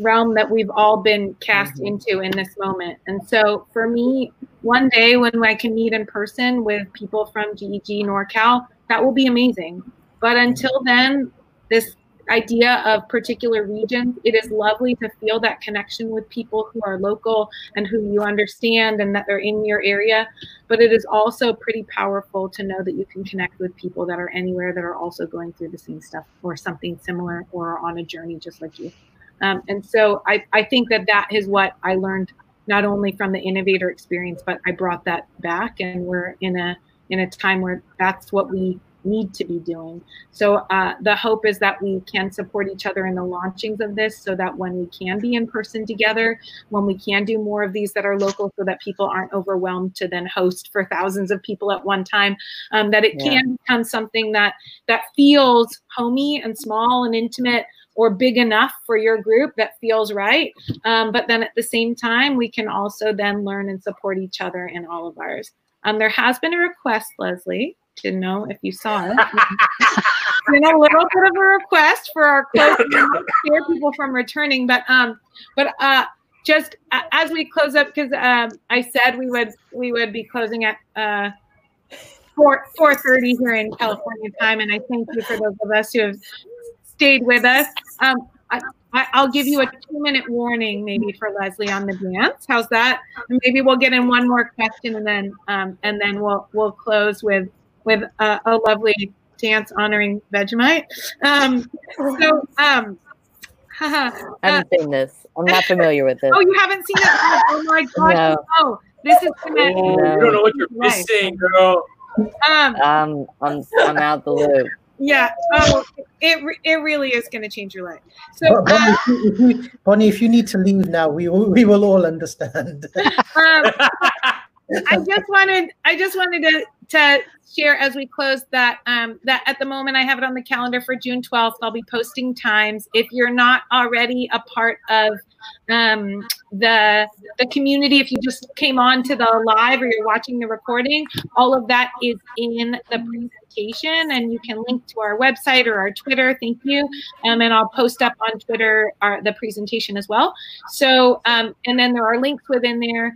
realm that we've all been cast mm-hmm. into in this moment. And so for me, one day when I can meet in person with people from GEG NorCal, that will be amazing. But until then, this idea of particular regions, it is lovely to feel that connection with people who are local and who you understand and that they're in your area. But it is also pretty powerful to know that you can connect with people that are anywhere that are also going through the same stuff or something similar or on a journey just like you. Um, and so I, I think that that is what I learned not only from the innovator experience, but I brought that back and we're in a in a time where that's what we need to be doing. So uh, the hope is that we can support each other in the launchings of this so that when we can be in person together, when we can do more of these that are local so that people aren't overwhelmed to then host for thousands of people at one time, um, that it yeah. can become something that that feels homey and small and intimate or big enough for your group that feels right. Um, but then at the same time, we can also then learn and support each other in all of ours. Um, there has been a request, Leslie, to know if you saw it. been a little bit of a request for our close scare people from returning, but um, but uh, just as we close up, because um, I said we would we would be closing at uh, four four thirty here in California time, and I thank you for those of us who have stayed with us. Um, I, will give you a two minute warning maybe for Leslie on the dance. How's that? And maybe we'll get in one more question and then um, and then we'll we'll close with with a, a lovely dance honoring Vegemite. Um, so um, I haven't uh, seen this. I'm not familiar with this. oh, you haven't seen it? Oh my god! No. Oh, this is gonna. Oh, no. You don't know what you're missing, girl. Um, um, I'm I'm out the loop yeah oh it, it really is going to change your life so bonnie, uh, if you, bonnie, if you need to leave now we will, we will all understand um, i just wanted i just wanted to to share as we close that um, that at the moment I have it on the calendar for June 12th. I'll be posting times. If you're not already a part of um, the the community, if you just came on to the live or you're watching the recording, all of that is in the presentation, and you can link to our website or our Twitter. Thank you, um, and I'll post up on Twitter our, the presentation as well. So, um, and then there are links within there,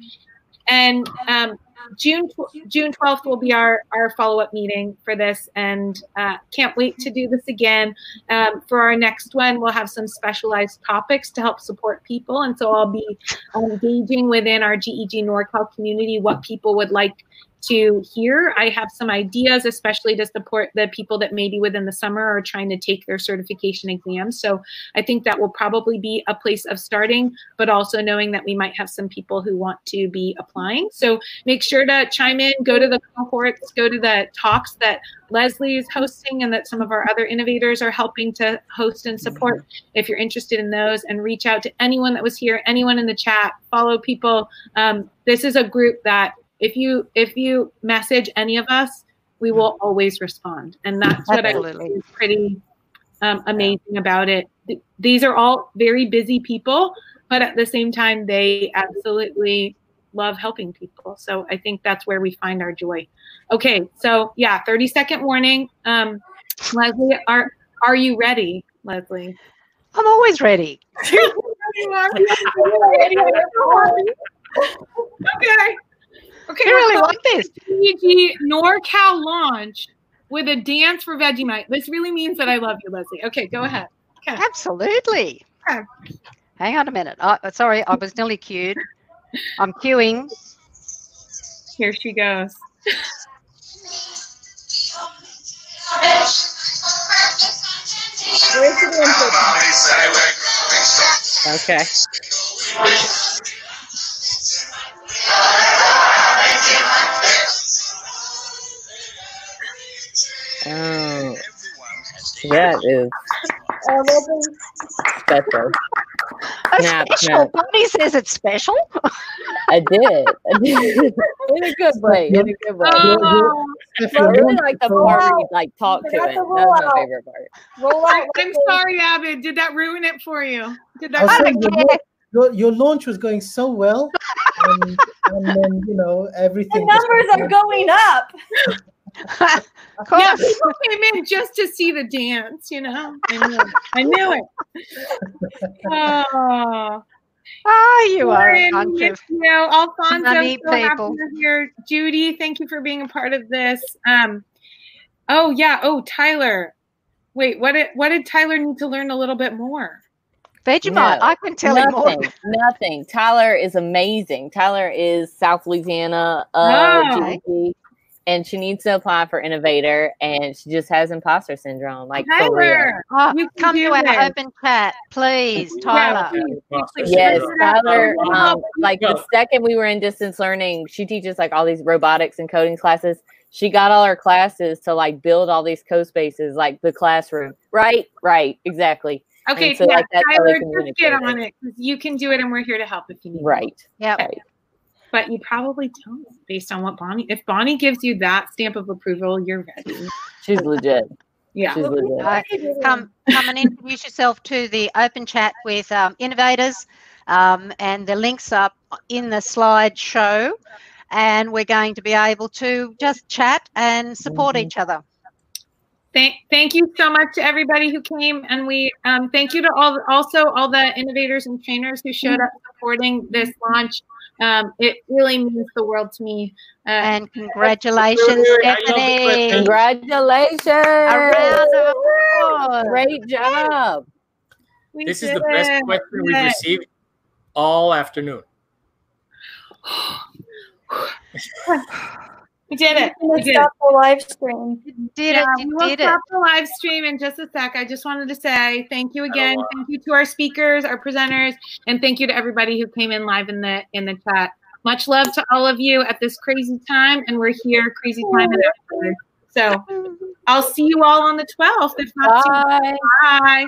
and um, June June twelfth will be our our follow up meeting for this, and uh, can't wait to do this again. Um, for our next one, we'll have some specialized topics to help support people, and so I'll be engaging within our GEG NorCal community what people would like to hear. I have some ideas, especially to support the people that maybe within the summer are trying to take their certification exams. So I think that will probably be a place of starting, but also knowing that we might have some people who want to be applying. So make sure to chime in, go to the cohorts, go to the talks that Leslie is hosting and that some of our other innovators are helping to host and support if you're interested in those and reach out to anyone that was here, anyone in the chat, follow people. Um, this is a group that if you if you message any of us, we will always respond, and that's what I think is pretty um, amazing about it. Th- These are all very busy people, but at the same time, they absolutely love helping people. So I think that's where we find our joy. Okay, so yeah, thirty second warning. Um, Leslie, are are you ready, Leslie? I'm always ready. okay. Okay. You really want this? GG NorCal launch with a dance for Vegemite. This really means that I love you, Leslie. Okay, go ahead. Okay. Absolutely. Okay. Hang on a minute. Oh, sorry, I was nearly queued. I'm queuing. Here she goes. Okay. Is special. A Snap, special. snap. Bonnie says it's special. I did. I did. In a good way. In a good way. Oh, I really like the part where like talk to it. That was my favorite part. Roll out. I'm sorry, Abid. Did that ruin it for you? Did I was that? saying your, your, your launch was going so well, and, and then you know everything. just numbers are going up. of Yeah, course. people came in just to see the dance. You know, I knew it. I knew it. Oh. Ah, you are a Lauren, bunch miss of. you. Alfonso, funny so happy people. you're here. Judy, thank you for being a part of this. Um, oh yeah. Oh, Tyler. Wait, what did what did Tyler need to learn a little bit more? Vegemite. No, I can tell you more. Nothing. Nothing. Tyler is amazing. Tyler is South Louisiana uh, Oh. GEG, and she needs to apply for innovator, and she just has imposter syndrome. Like for real. Tyler. Oh, You come to our this. open chat, please, Tyler. Yes, Tyler. Um, like the second we were in distance learning, she teaches like all these robotics and coding classes. She got all her classes to like build all these CoSpaces, like the classroom. Right, right, exactly. Okay, so, yeah, like, that's how they Tyler, just get communicate. on it 'cause you can do it, and we're here to help if you need. Right. yeah Right. But you probably don't, based on what Bonnie. If Bonnie gives you that stamp of approval, you're ready. She's legit. Yeah. She's legit. Uh, come, come and introduce yourself to the open chat with um, innovators, um, and the links up in the slideshow. And we're going to be able to just chat and support Mhm. each other. Thank, thank you so much to everybody who came, and we um, thank you to all also all the innovators and trainers who showed up supporting this launch. Um, it really means the world to me. Uh, And congratulations, I love the Stephanie. Congratulations. A round of applause. Great job. we This is the best it. question we've Yeah. received all afternoon. We did it. We did stop the live stream. We did yeah, it. we'll stop the live stream in just a sec. I just wanted to say thank you again. Oh, wow. Thank you to our speakers, our presenters, and thank you to everybody who came in live in the in the chat. Much love to all of you at this crazy time, and we're here crazy time and. So I'll see you all on the 12th. If not, bye. bye.